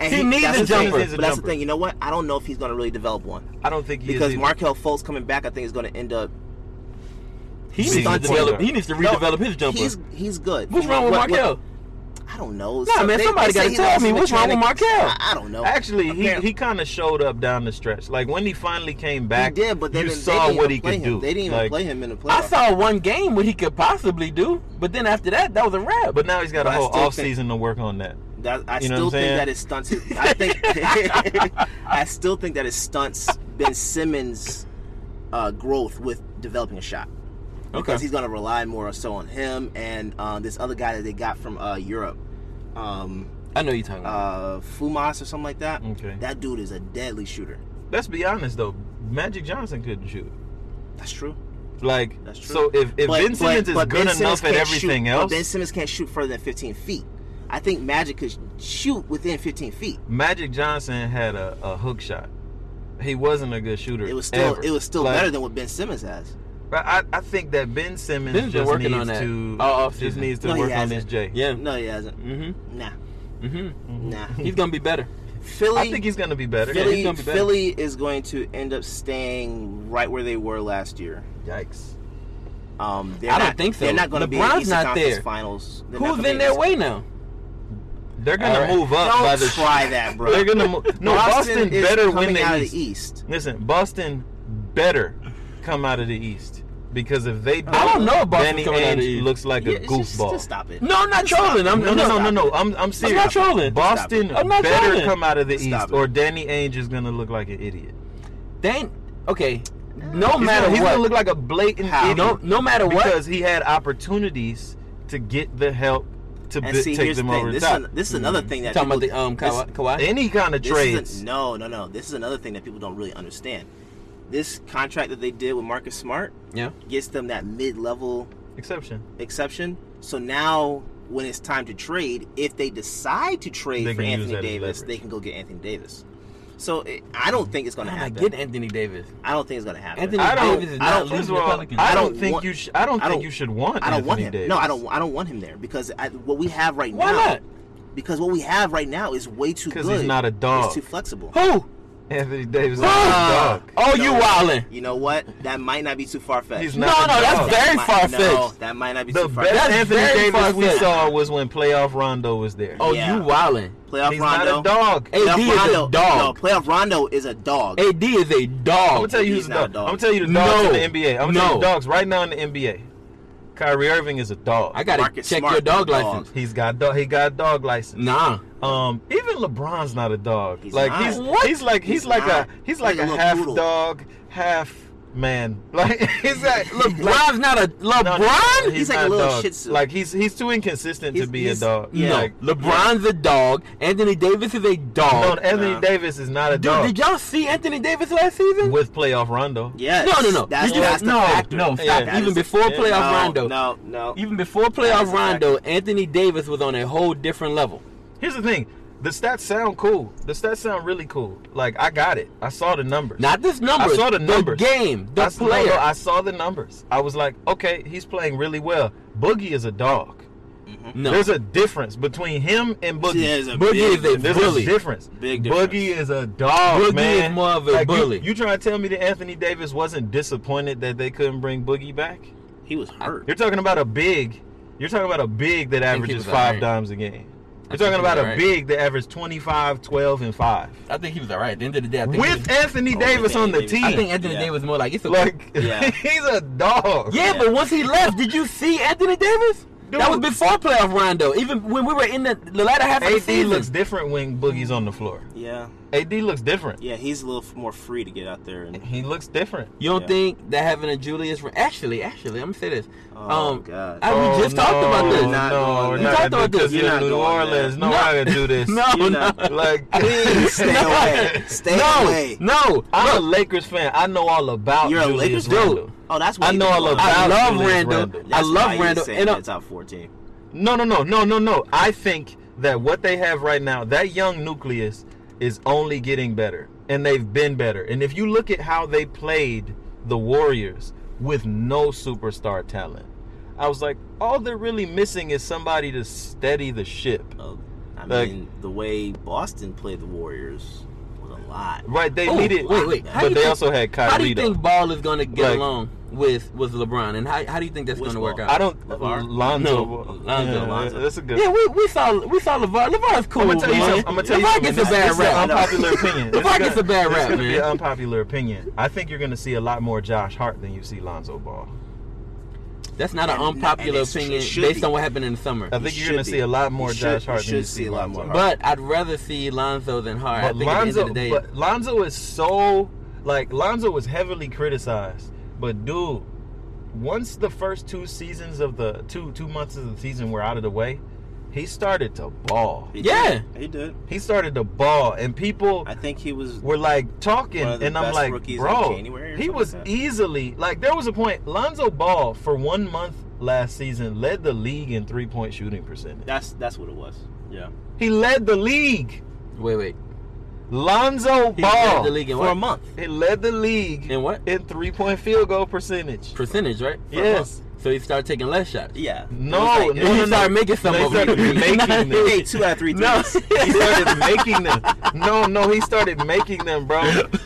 And He needs that's a the thing, jumper. A But that's the thing. You know what? I don't know if he's going to really develop one I don't think he because is either. Markelle Fultz coming back. I think is going to end up. He needs to develop. He needs to No, redevelop his jumper. He's he's good. What's wrong with What- what- I don't know. Nah, man, somebody say gotta tell me what's wrong with mechanics. Markel. I, I don't know. Actually, he, he kind of showed up down the stretch. Like when he finally came He back, did, but they you didn't, saw they didn't what even he play could him. do. They didn't even Like, play him in the playoffs. I saw one game what he could possibly do, but then after that, that was a wrap. But now he's got But a I whole still off think- season to work on that. That, I You know still think that it stunts. I think. I still think that it stunts Ben Simmons' uh, growth with developing a shot because Okay. he's going to rely more or so on him and uh, this other guy that they got from uh, Europe, um, I know you're talking about. uh, Fumas or something like that. Okay. That dude is a deadly shooter. Let's be honest though, Magic Johnson couldn't shoot. That's true. Like, That's true. so if, if But- Ben Simmons but- is but good Ben Simmons enough at everything shoot, else, but Ben Simmons can't shoot further than 15 feet. I think Magic could shoot within 15 feet. Magic Johnson had a, a hook shot. He wasn't a good shooter. It was still ever. it was still Like, better than what Ben Simmons has. But I, I think that Ben Simmons Ben's just working needs on that to all just offseason. needs to No, he work on this hasn't. J. yeah. No, he hasn't. Mm-hmm. Nah, Mm-hmm. nah. He's gonna be better. Philly, I think he's gonna be better. Yeah, Philly, he's gonna be better. Philly is going to end up staying right where they were last year. Yikes. Um, I don't not, think so. They're not going to be in LeBron's the Eastern not there. Finals. They're Who's in their way now? They're gonna All right. move up Don't by the try that, bro. They're gonna move. No, Boston, is better win the out East. the East. Listen, Boston better come out of the East because if they don't, I don't know if Boston's Danny coming out of the Ainge looks like Yeah, a just- just, goofball. just stop it. No, I'm not Just trolling. I'm No, no, no, no, no. Stop it. I'm I'm serious. not trolling. Boston I'm not better trolling. come out of the Stop East, it. or Danny Ainge is gonna look like an idiot. They ain't okay. No He's matter gonna, he's what, gonna look like a blatant How? idiot. no, no matter what, because he had opportunities to get the help to And bi- see, take here's the them thing. over the This is, an- this is another thing that talking about people, the um this- Kawhi. Kawhi? Any kind of This trades. a, no, no, no. This is another thing that people don't really understand. This contract that they did with Marcus Smart yeah. gets them that mid-level Exception. exception. So now, when it's time to trade, if they decide to trade They for Anthony Davis, they can go get Anthony Davis. So it, I don't think it's going to Man, I happen. get Anthony Davis. I don't think it's going to happen. Anthony I don't. Davis is I not don't. leaving First the Pelicans. I I don't don't think want- you. Sh- I don't I think don't- you should want. I don't want Anthony him. Davis. No, I don't. I don't want him there because I, what we have right Why now. not? Because what we have right now is way too good. 'Cause he's not a dog. It's too flexible. Who? Anthony Davis is dog. Oh, you No. wildin'. You know what? That might not be too far fetched. No, no, a that's dog. very might, far-fetched. No, that might not be The too far best That's fetched. Anthony Davis we far-fetched. saw was when playoff Rondo was there. Oh, Yeah. you wildin'. Playoff he's Rondo. not a dog. Hey, Playoff AD is a Rondo. dog. No, playoff Rondo is a dog. AD is a dog. I'm gonna tell you He's who's not a the dog. dog. I'm gonna tell you the dogs No. in the NBA. I'm gonna tell you the dogs right now in the NBA. Kyrie Irving is a dog. I gotta Marcus check Smart your dog is a dog. license. He's got dog. He got dog license. Nah. Um, even LeBron's not a dog. He's like not. he's What? he's like he's, He's like not. a he's He's like like a a half poodle. dog, half man. Like he's like LeBron's not a No, no, LeBron. He's like a little dog. Shih Tzu. Like he's he's too inconsistent to be a dog. yeah. Like, LeBron's a dog. Anthony Davis is a no, dog. Anthony Nah. Davis is not a Dude, dog. did y'all see Anthony Davis last season? with playoff Rondo. Yes. No, no, no. That's, you- that's the no, factor. no, stop. That Even before playoff Rondo. No, no. Even before playoff Rondo. Anthony Davis was on a whole different level. Here's the thing. The stats sound cool. The stats sound really cool. Like I got it. I saw the numbers. Not this number. I saw the numbers. game, the I, s- no, player. no, I saw the numbers. I was like, okay, he's playing really well. Boogie is a dog. Mm-hmm. no. There's a difference between him and Boogie. There's a Boogie is a There's bully. a difference. Big difference. Boogie is a dog, Boogie man. is more of a Like, bully. You, trying to tell me that Anthony Davis wasn't disappointed that they couldn't bring Boogie back? He was hurt. You're talking about a big. You're talking about a big that averages five alright. dimes a game. I You're talking about a alright. big that averaged 25, 12, and 5. I think he was all right. At the end of the day, I think With was- Anthony Oh, Davis on the Davis. team. I think Anthony Yeah. Davis more like it's a like, Yeah. he's a dog. Yeah, but once he left, did you see Anthony Davis? Dude. That was before playoff Rondo. Even when we were in the, the latter half of the AD season. looks different when Boogie's on the floor. Yeah. AD looks different. Yeah, he's a little more free to get out there. And, He looks different. you don't Yeah. think that having a Julius actually, actually, I'm gonna say this. Oh, um, God. I, we Oh, just talked about this. Not no, we're not talked about this. You're You're in not New going there. Orleans. No, No. we're not gonna do this. No, You're no. not- Like, Please stay No. away. Stay no, away. no. I'm a Lakers fan. I know all about You're a Lakers dude. Randle. Oh, that's why I know didn't all about I love Julius Randle. I love Randall. saying And, uh, the top 14. No, no, no, no, no, no. I think that what they have right now, that young nucleus, is only getting better, and they've been better. And if you look at how they played the Warriors with no superstar talent, I was like, all they're really missing is somebody to steady the ship. Oh, I Like- mean, the way Boston played the Warriors was a lot. Right? They Oh, needed, wait, wait. How but they think- also had Kyrie. how do you though. think Ball is gonna get Like- along with with LeBron, and how, how do you think that's gonna work out? I don't. LeVar? Lonzo. No, Lonzo, Yeah, Lonzo. That's a good. Yeah, we, we saw we saw LeVar. LeVar's cool. I'm gonna tell you man. something. I'm gonna tell you LeVar something. gets a bad this rap. unpopular opinion. This LeVar is gets gonna- a bad rap, is gonna be an unpopular opinion. I think you're gonna see a lot more Josh Hart than you see Lonzo Ball. That's not an unpopular opinion based be. on what happened in the summer. I think You you're gonna see a lot more You should- Josh Hart than you should see see a lot Lonzo. more Hart. But I'd rather see Lonzo than Hart. But Lonzo, at the end of the day, but Lonzo is so like Lonzo was heavily criticized. But dude, once the first two seasons of the two two months of the season were out of the way, he started to ball. He Yeah. did. He did. He started to ball, and people I think he was. were like talking, One of the and I'm like, bro, he was like easily like there was a point. Lonzo Ball for one month last season led the league in three point shooting percentage. That's that's what it was. Yeah. He led the league. wait, wait. Lonzo He Ball led the league in For what? a month. He led the league In what? in three point field goal percentage. Percentage, right? For a Yes. So he started taking less shots. Yeah. No, It was like- no, he started making some They of them. started making them. Hey, two out of three No. threes. He started making them. No, no, he started making them, bro.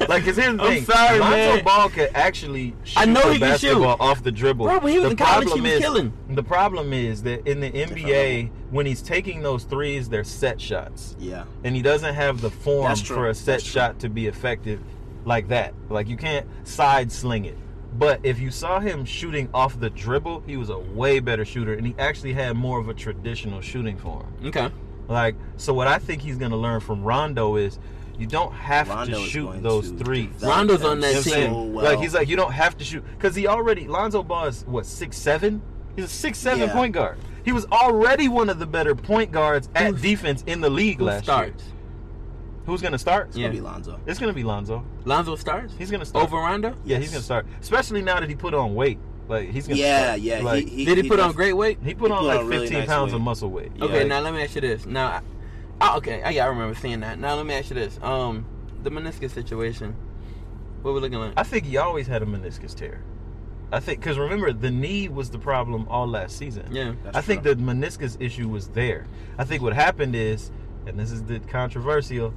Like, cause here's the I'm thing. sorry, Lonzo man. Ball could actually shoot I know the he can shoot. off the dribble. Bro, when he was the in college, he was is, killing. The problem is that in the NBA, when he's taking those threes, they're set shots, Yeah. and he doesn't have the form for a set shot to be effective like that. Like you can't side sling it. But if you saw him shooting off the dribble, he was a way better shooter, and he actually had more of a traditional shooting form. Okay. Like, so what I think he's gonna learn from Rondo is you don't have Rondo to shoot those to threes. Rondo's on that You know what I'm team. so well. Like he's like you don't have to shoot because he already Lonzo Ball is what six seven. He's a six seven Yeah. point guard. He was already one of the better point guards at Who's- defense in the league Who last starts? year. Who's gonna start? It's gonna be Lonzo. It's gonna be Lonzo. Lonzo starts? He's gonna start Over Rondo? Yeah, he's gonna start. Especially now that he put on weight. Like he's gonna. Yeah, start. yeah. Like, he, he, Did he, put on great weight? he put he on put like on really 15 nice pounds weight. of muscle weight. Okay, Like, now let me ask you this. Now, I, oh, okay, I, yeah, I remember seeing that. Now let me ask you this. Um, the meniscus situation. What we looking like? I think he always had a meniscus tear. I think because remember the knee was the problem all last season. Yeah. That's I think true. the meniscus issue was there. I think what happened is, and this is the controversial.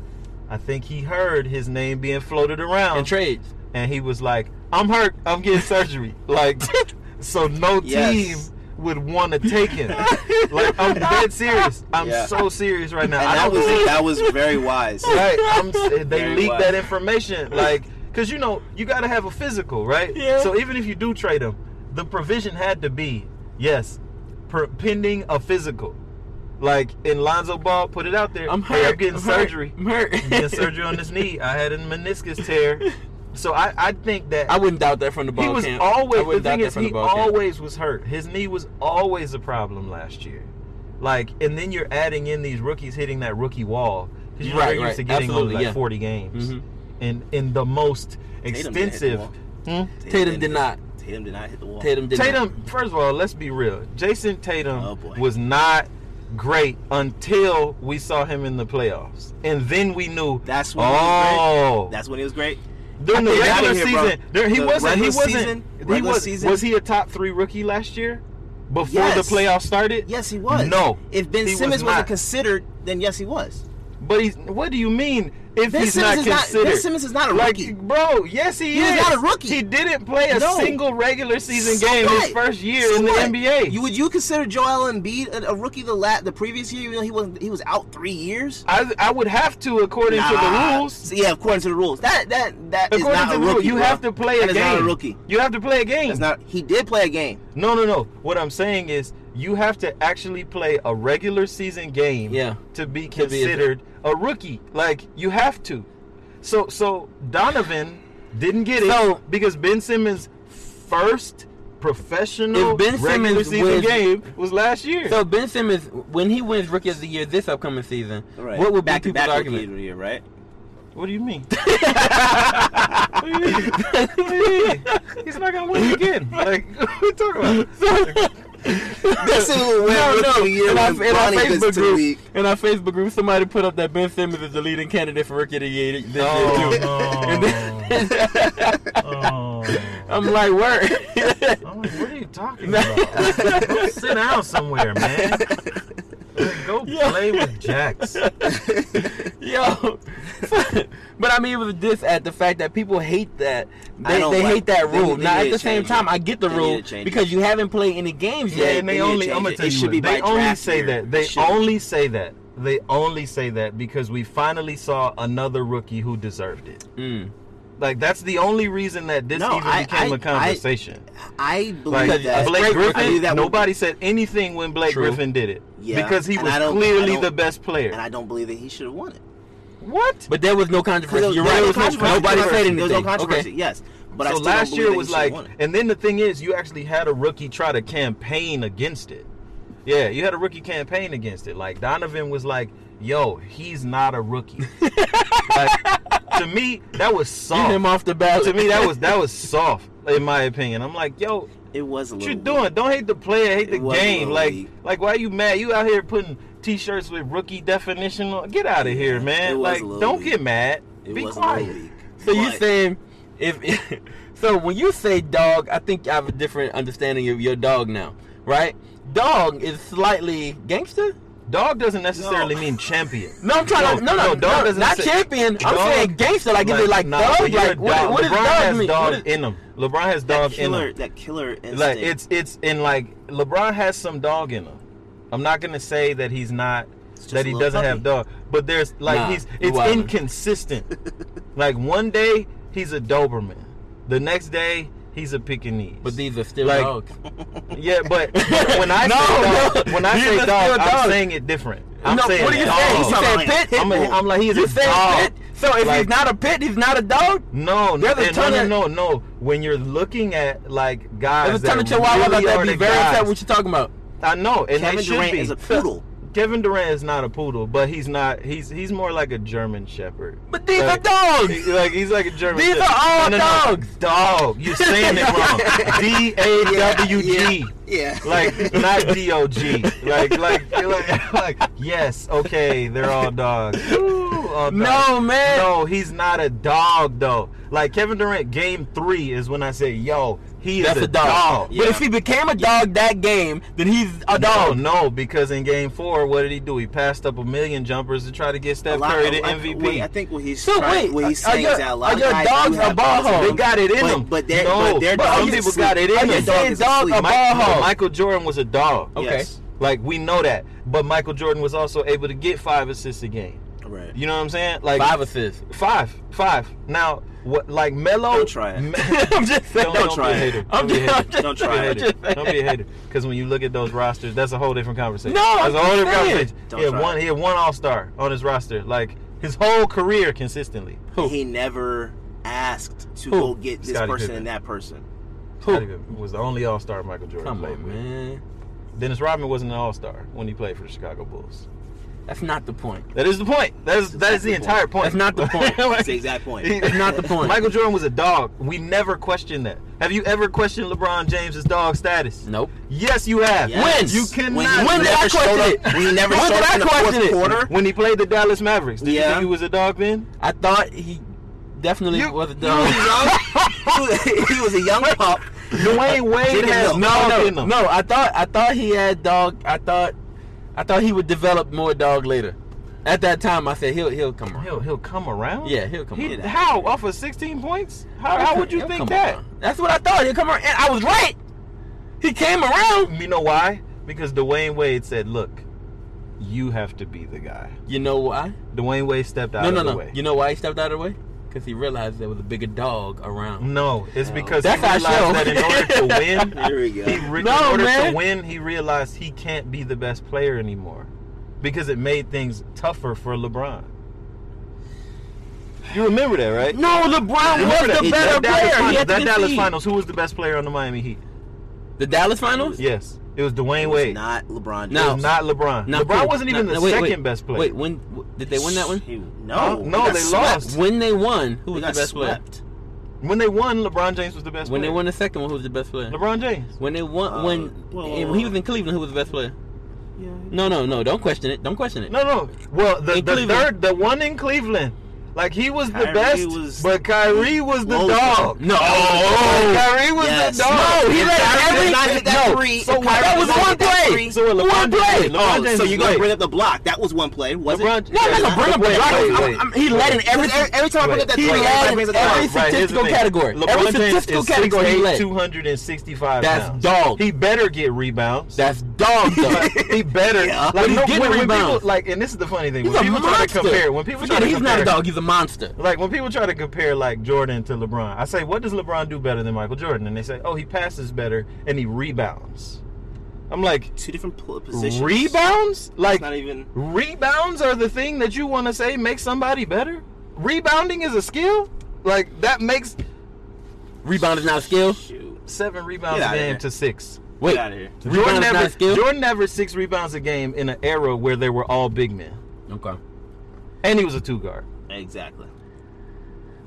I think he heard his name being floated around, And trades. and he was like, "I'm hurt. I'm getting surgery." like, so no Yes. team would want to take him. like, I'm dead serious. I'm Yeah. so serious right now. And I that was think that was very wise. right. I'm, they leaked that information, like, cause you know you got to have a physical, right? Yeah. So even if you do trade him, the provision had to be yes, per, pending a physical. Like in Lonzo Ball, put it out there. I'm Hey, hurt. I'm getting I'm hurt. surgery. I'm hurt. I'm getting surgery on this knee. I had a meniscus tear. So I, I think that I wouldn't doubt that from the ball he was camp. I always the thing that is from he the ball camp. always was hurt. His knee was always a problem last year. Like, and then you're adding in these rookies hitting that rookie wall because you know Right, they're used right. to getting Absolutely, only like yeah. 40 games, Mhm. and in the most Tatum didn't hit the extensive. wall. Hmm? Tatum did not. Tatum did not hit the wall. Tatum did not. Tatum, first of all, let's be real. Jayson Tatum Oh, was not great until we saw him in the playoffs, and then we knew. That's when he was oh, great. That's when he was great. during the regular here, season. There, he The wasn't. He wasn't. season- he regular was. season- Was he a top three rookie last year? Before Yes. the playoffs started? Yes, he was. No. If Ben Simmons was not not. considered, then yes, he was. But he's. What do you mean? If Ben he's Simmons not is not- considered, Ben Simmons is not a like, rookie. bro. Yes, he, He is. is not a rookie. He didn't play a No. single regular season So game his first year So in the what? NBA. You would you consider Joel Embiid a, a rookie the la- the previous year? Even though he wasn't, he was out three years. I, I would have to according to the rules. So, yeah, according to the rules. That that that is According not to a rookie. rules, you bro. have to play That a is game. not a rookie. You have to play a game. That's not. He did play a game. No, no, no. What I'm saying is you have to actually play a regular season game Yeah. to be To be a- considered a, rookie. Like you have to. So so Donovan didn't get So- it because Ben Simmons' first professional If Ben regular Simmons season wins- game was last year. So Ben Simmons, when he wins Rookie of the Year this upcoming season, Right. what would back be to people's back argument? rookie of the year, right? what do you mean? what do you mean? What do you mean? He's not gonna win again. Like what are you talking about? This is what win No, rookie no. the year In our, when in our Facebook to group, league. in our Facebook group, somebody put up that Ben Simmons is the leading candidate for Rookie of the Year this Oh, year too. And then- Oh. I'm like, word. I'm like, what are you talking about? go sit down somewhere, man. Like, go Yeah. play with Jax. Yo, but I mean, it was a diss at the fact that people hate that they, they like- hate that they- rule. they now, at the same change time, it. I get the They rule because it. you haven't played any games Yeah, yet. and they they only, change I'm gonna tell It you should what, be they only say year. that. They It should be. only say that. They only say that because we finally saw another rookie who deserved it. Mm. Like that's the only reason that this No, even I- became I- a conversation. I believe Like that. Blake I Griffin, believe that would- nobody said anything when Blake True. Griffin did it Yeah, because he and was I don't- I clearly the best player. and I don't believe that he should have won it. what? But there was no controversy. Because You're there right. was no Nobody said anything. There was no controversy. Okay. Yes, but I so still last year was he should have like, and then the thing is, you actually had a rookie try to campaign against it. Yeah, you had a rookie campaign against it. Like Donovan was like, "Yo, he's not a rookie." like, to me, that was soft. Get soft. him off the ballot. to me, that was that was soft, in my opinion. I'm like, "Yo, It was a what little. you weak. doing? Don't hate the player, hate It the was game. Like, weak. like why you mad? You out here putting t-shirts with rookie definition on? Get out of here, it man. was Like, a don't weak. get mad. It Be was a little quiet. weak. So you saying if so when you say dog, I think I have a different understanding of your dog now, right? Dog is slightly gangster. Dog doesn't necessarily No. mean champion. No, I'm trying to no no, no, no, dog doesn't not say- champion. I'm Dog- saying gangster. Like, is it like nah, thug? but Like what, dog. what does LeBron dog has mean? dog What is- in him. LeBron has that dog in him. that killer instinct. Like it's it's in like LeBron has some dog in him. I'm not gonna say that he's not that he doesn't have puppy. dog, but there's like Nah, he's it's wildin'. inconsistent. like one day he's a Doberman, the next day he's a Pekingese. But these are still Like- dogs. yeah, but when I No, say dog, when I say are dog, I'm saying it different. I'm no, saying what are you dog. saying? You Dog. said pit? I'm, a, I'm like he's you a dog. pit? So if he's not a pit, he's not a dog. No, no, There's a eh, no, ton no, of- no, no. When you're looking at like guys There's a ton that of chihuahuas really out there are be very upset what you're talking about. I know, and Kevin they should Durant be. is a poodle. Kevin Durant is not a poodle, but he's not. He's he's more like a German Shepherd. But these Like- are dogs. He- Like he's like a German. These Shepherd. are all No, no, no. dogs. Dog. You're saying it wrong. D A W G. Yeah. Like not D O G. Like like like like yes. Okay, they're all dogs. Ooh, all dogs. No, man. No, he's not a dog though. Like Kevin Durant, game three is when I say, yo, he is That's a, a dog. dog. But if he became a dog that game, then he's a No, dog. no, because in game four, what did he do? He passed up a million jumpers to try to get A Steph lot- Curry to lot- MVP. wait, I think what he's So trying, wait, what he's are saying your- is that a lot are of your guys dogs a ball hog? they got it in but, them. But they're, no, but their but dog some people asleep. got it in Are them. you saying dog a ball hog? Michael Jordan was a dog. Okay. Like we know that, but Michael Jordan was also able to get five assists a game. Right. You know what I'm saying? Like Five assists. five, five. Now, what? Like Melo? Don't try it. I'm just saying. Don't, Don't don't try be a it. hater. I'm Don't be a just- hater. I'm Don't try it. be a hater. Don't be a hater. Because when you look at those rosters, that's a whole different conversation. No, that's a I'm whole different saying. conversation. Don't he had one. it. He had one All Star on his roster, like his whole career consistently. Who? He never asked to Who? go get this Scottie person Pippen. and that person. Scottie Pippen was the only All Star Michael Jordan Come played on, with. man. Dennis Rodman wasn't an All Star when he played for the Chicago Bulls. That's not the point. That is the point. That is that is the That's the entire point. That's not the point. That's the exact point. That's not the point. Michael Jordan was a dog. We never questioned that. Have you ever questioned LeBron James's dog status? Nope. Yes, you have. Yes. You When cannot. he When did I never showed question up- it? When never When showed did up I in the question fourth it? quarter. when he played the Dallas Mavericks, did you think he was a dog then? I thought he definitely You- was a He dog. was young. he, was, a young pup. Dwyane Wade has milk. No, dog no, in him. no. I thought I thought he had dog. I thought I thought he would develop more dog later. At that time, I said he'll he'll come around. He'll he'll come around. Yeah, he'll come He, around. how off of 16 points? How, how would you think that? around. That's what I thought. He'll come around, and I was right. He came around. You know why? Because Dwyane Wade said, "Look, you have to be the guy." You know why? Dwyane Wade stepped out No, no, of the no. way. You know why he stepped out of the way? Because he realized there was a bigger dog around. No, it's because That's he realized show. that in order to win, Here we go. he re- No, in order man. to win, he realized he can't be the best player anymore because it made things tougher for LeBron. You remember that, right? No, LeBron Remember was the that, better that Dallas, player. He finals, had that Dallas finals. Who was the best player on the Miami Heat? The Dallas finals. Yes, it was Dwyane It was Wade. not LeBron. it No. was not LeBron. Now, LeBron cool. wasn't even Now- the wait, second wait. best player. Wait, when w- did they win that one? He, Huh? no, No, they lost. When they won, who They was the got best player? When they won, LeBron James was the best player. When they won the second one, who was the best player? LeBron James. When they won, Uh, when well, and when he was in Cleveland, who was the best player? Yeah. No, no, no. Don't question it. Don't question it. No, no. Well, the, In the Cleveland. third, the one in Cleveland, like he was the best, was- but Kyrie was the Well, dog. No. Kyrie was Yes. the dog. No, he If let Kyrie every not hit that no. three, So if? Kyrie that was one play. three- So what one play. James- oh, LeBron Oh, James so you're gonna bring up the block? That was one play, was LeBron, it? No, I'm not gonna bring up the block. wait, I'm- wait. I'm- he led in every. Every, every time I bring up that He three, led everybody in brings up every block. Right, here's the statistical category. Every statistical category he 6'8", led. 265 That's pounds. dog. He better get rebounds. That's dog he better. Like, he's no, getting when, when rebounds. people like, and this is the funny thing. He's when people try to compare, when people try it, to he's not a dog. He's a monster. Like when people try to compare like Jordan to LeBron, I say, what does LeBron do better than Michael Jordan? And they say, oh, he passes better and he rebounds. I'm like, Two different positions. rebounds? Like It's not even. rebounds are the thing that you want to say makes somebody better? Rebounding is a skill? Like that makes Rebound is not a skill. Shoot. seven rebounds a game to six. Wait, Get out of here. Jordan never. Jordan never six rebounds a game in an era where they were all big men. Okay. And he was a two guard. Exactly.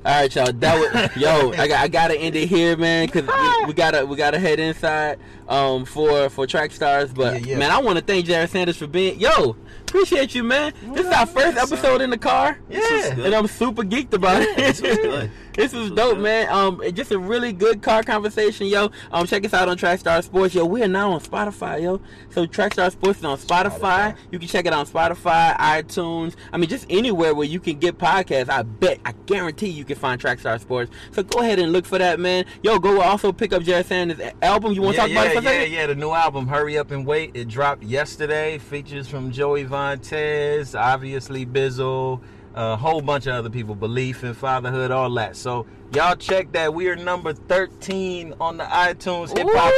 All right, y'all. That was yo. I got I gotta end it here, man, because we, we gotta we gotta head inside um for for track stars. But Yeah, yeah. man, I want to thank Jared Sanders for being yo. Appreciate you, man. This is our first episode in the car. Yeah. And I'm super geeked about it. This was good. This was was dope, man. Um, just a really good car conversation, yo. Um, check us out on Trackstar Sports, yo. We are now on Spotify, yo. So Trackstar Sports is on Spotify. You can check it out on Spotify, iTunes. I mean, just anywhere where you can get podcasts. I bet, I guarantee you can find Trackstar Sports. So go ahead and look for that, man. Yo, go also pick up Jared Sanders' album. You want to yeah, talk about it for yeah, second? yeah. The new album, Hurry Up and Wait, it dropped yesterday. Features from Joey Vontez, obviously Bizzle, a whole bunch of other people, Belief in Fatherhood, all that. So y'all check that. We are number 13 on the iTunes hip hop.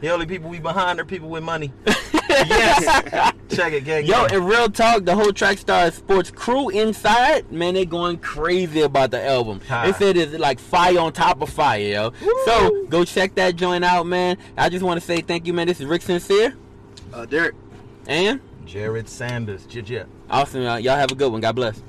The only people we behind are people with money. yes. check it, gang. Yo, gang. in real talk, the whole track Trackstar Sports crew inside, man, they going crazy about the album. Hi. They said it's like fire on top of fire, yo. So go check that joint out, man. I just want to say thank you, man. This is Rick Sincere Uh, Derek. and Jared Sanders. J- J- Awesome. y'all. Y'all have a good one. God bless.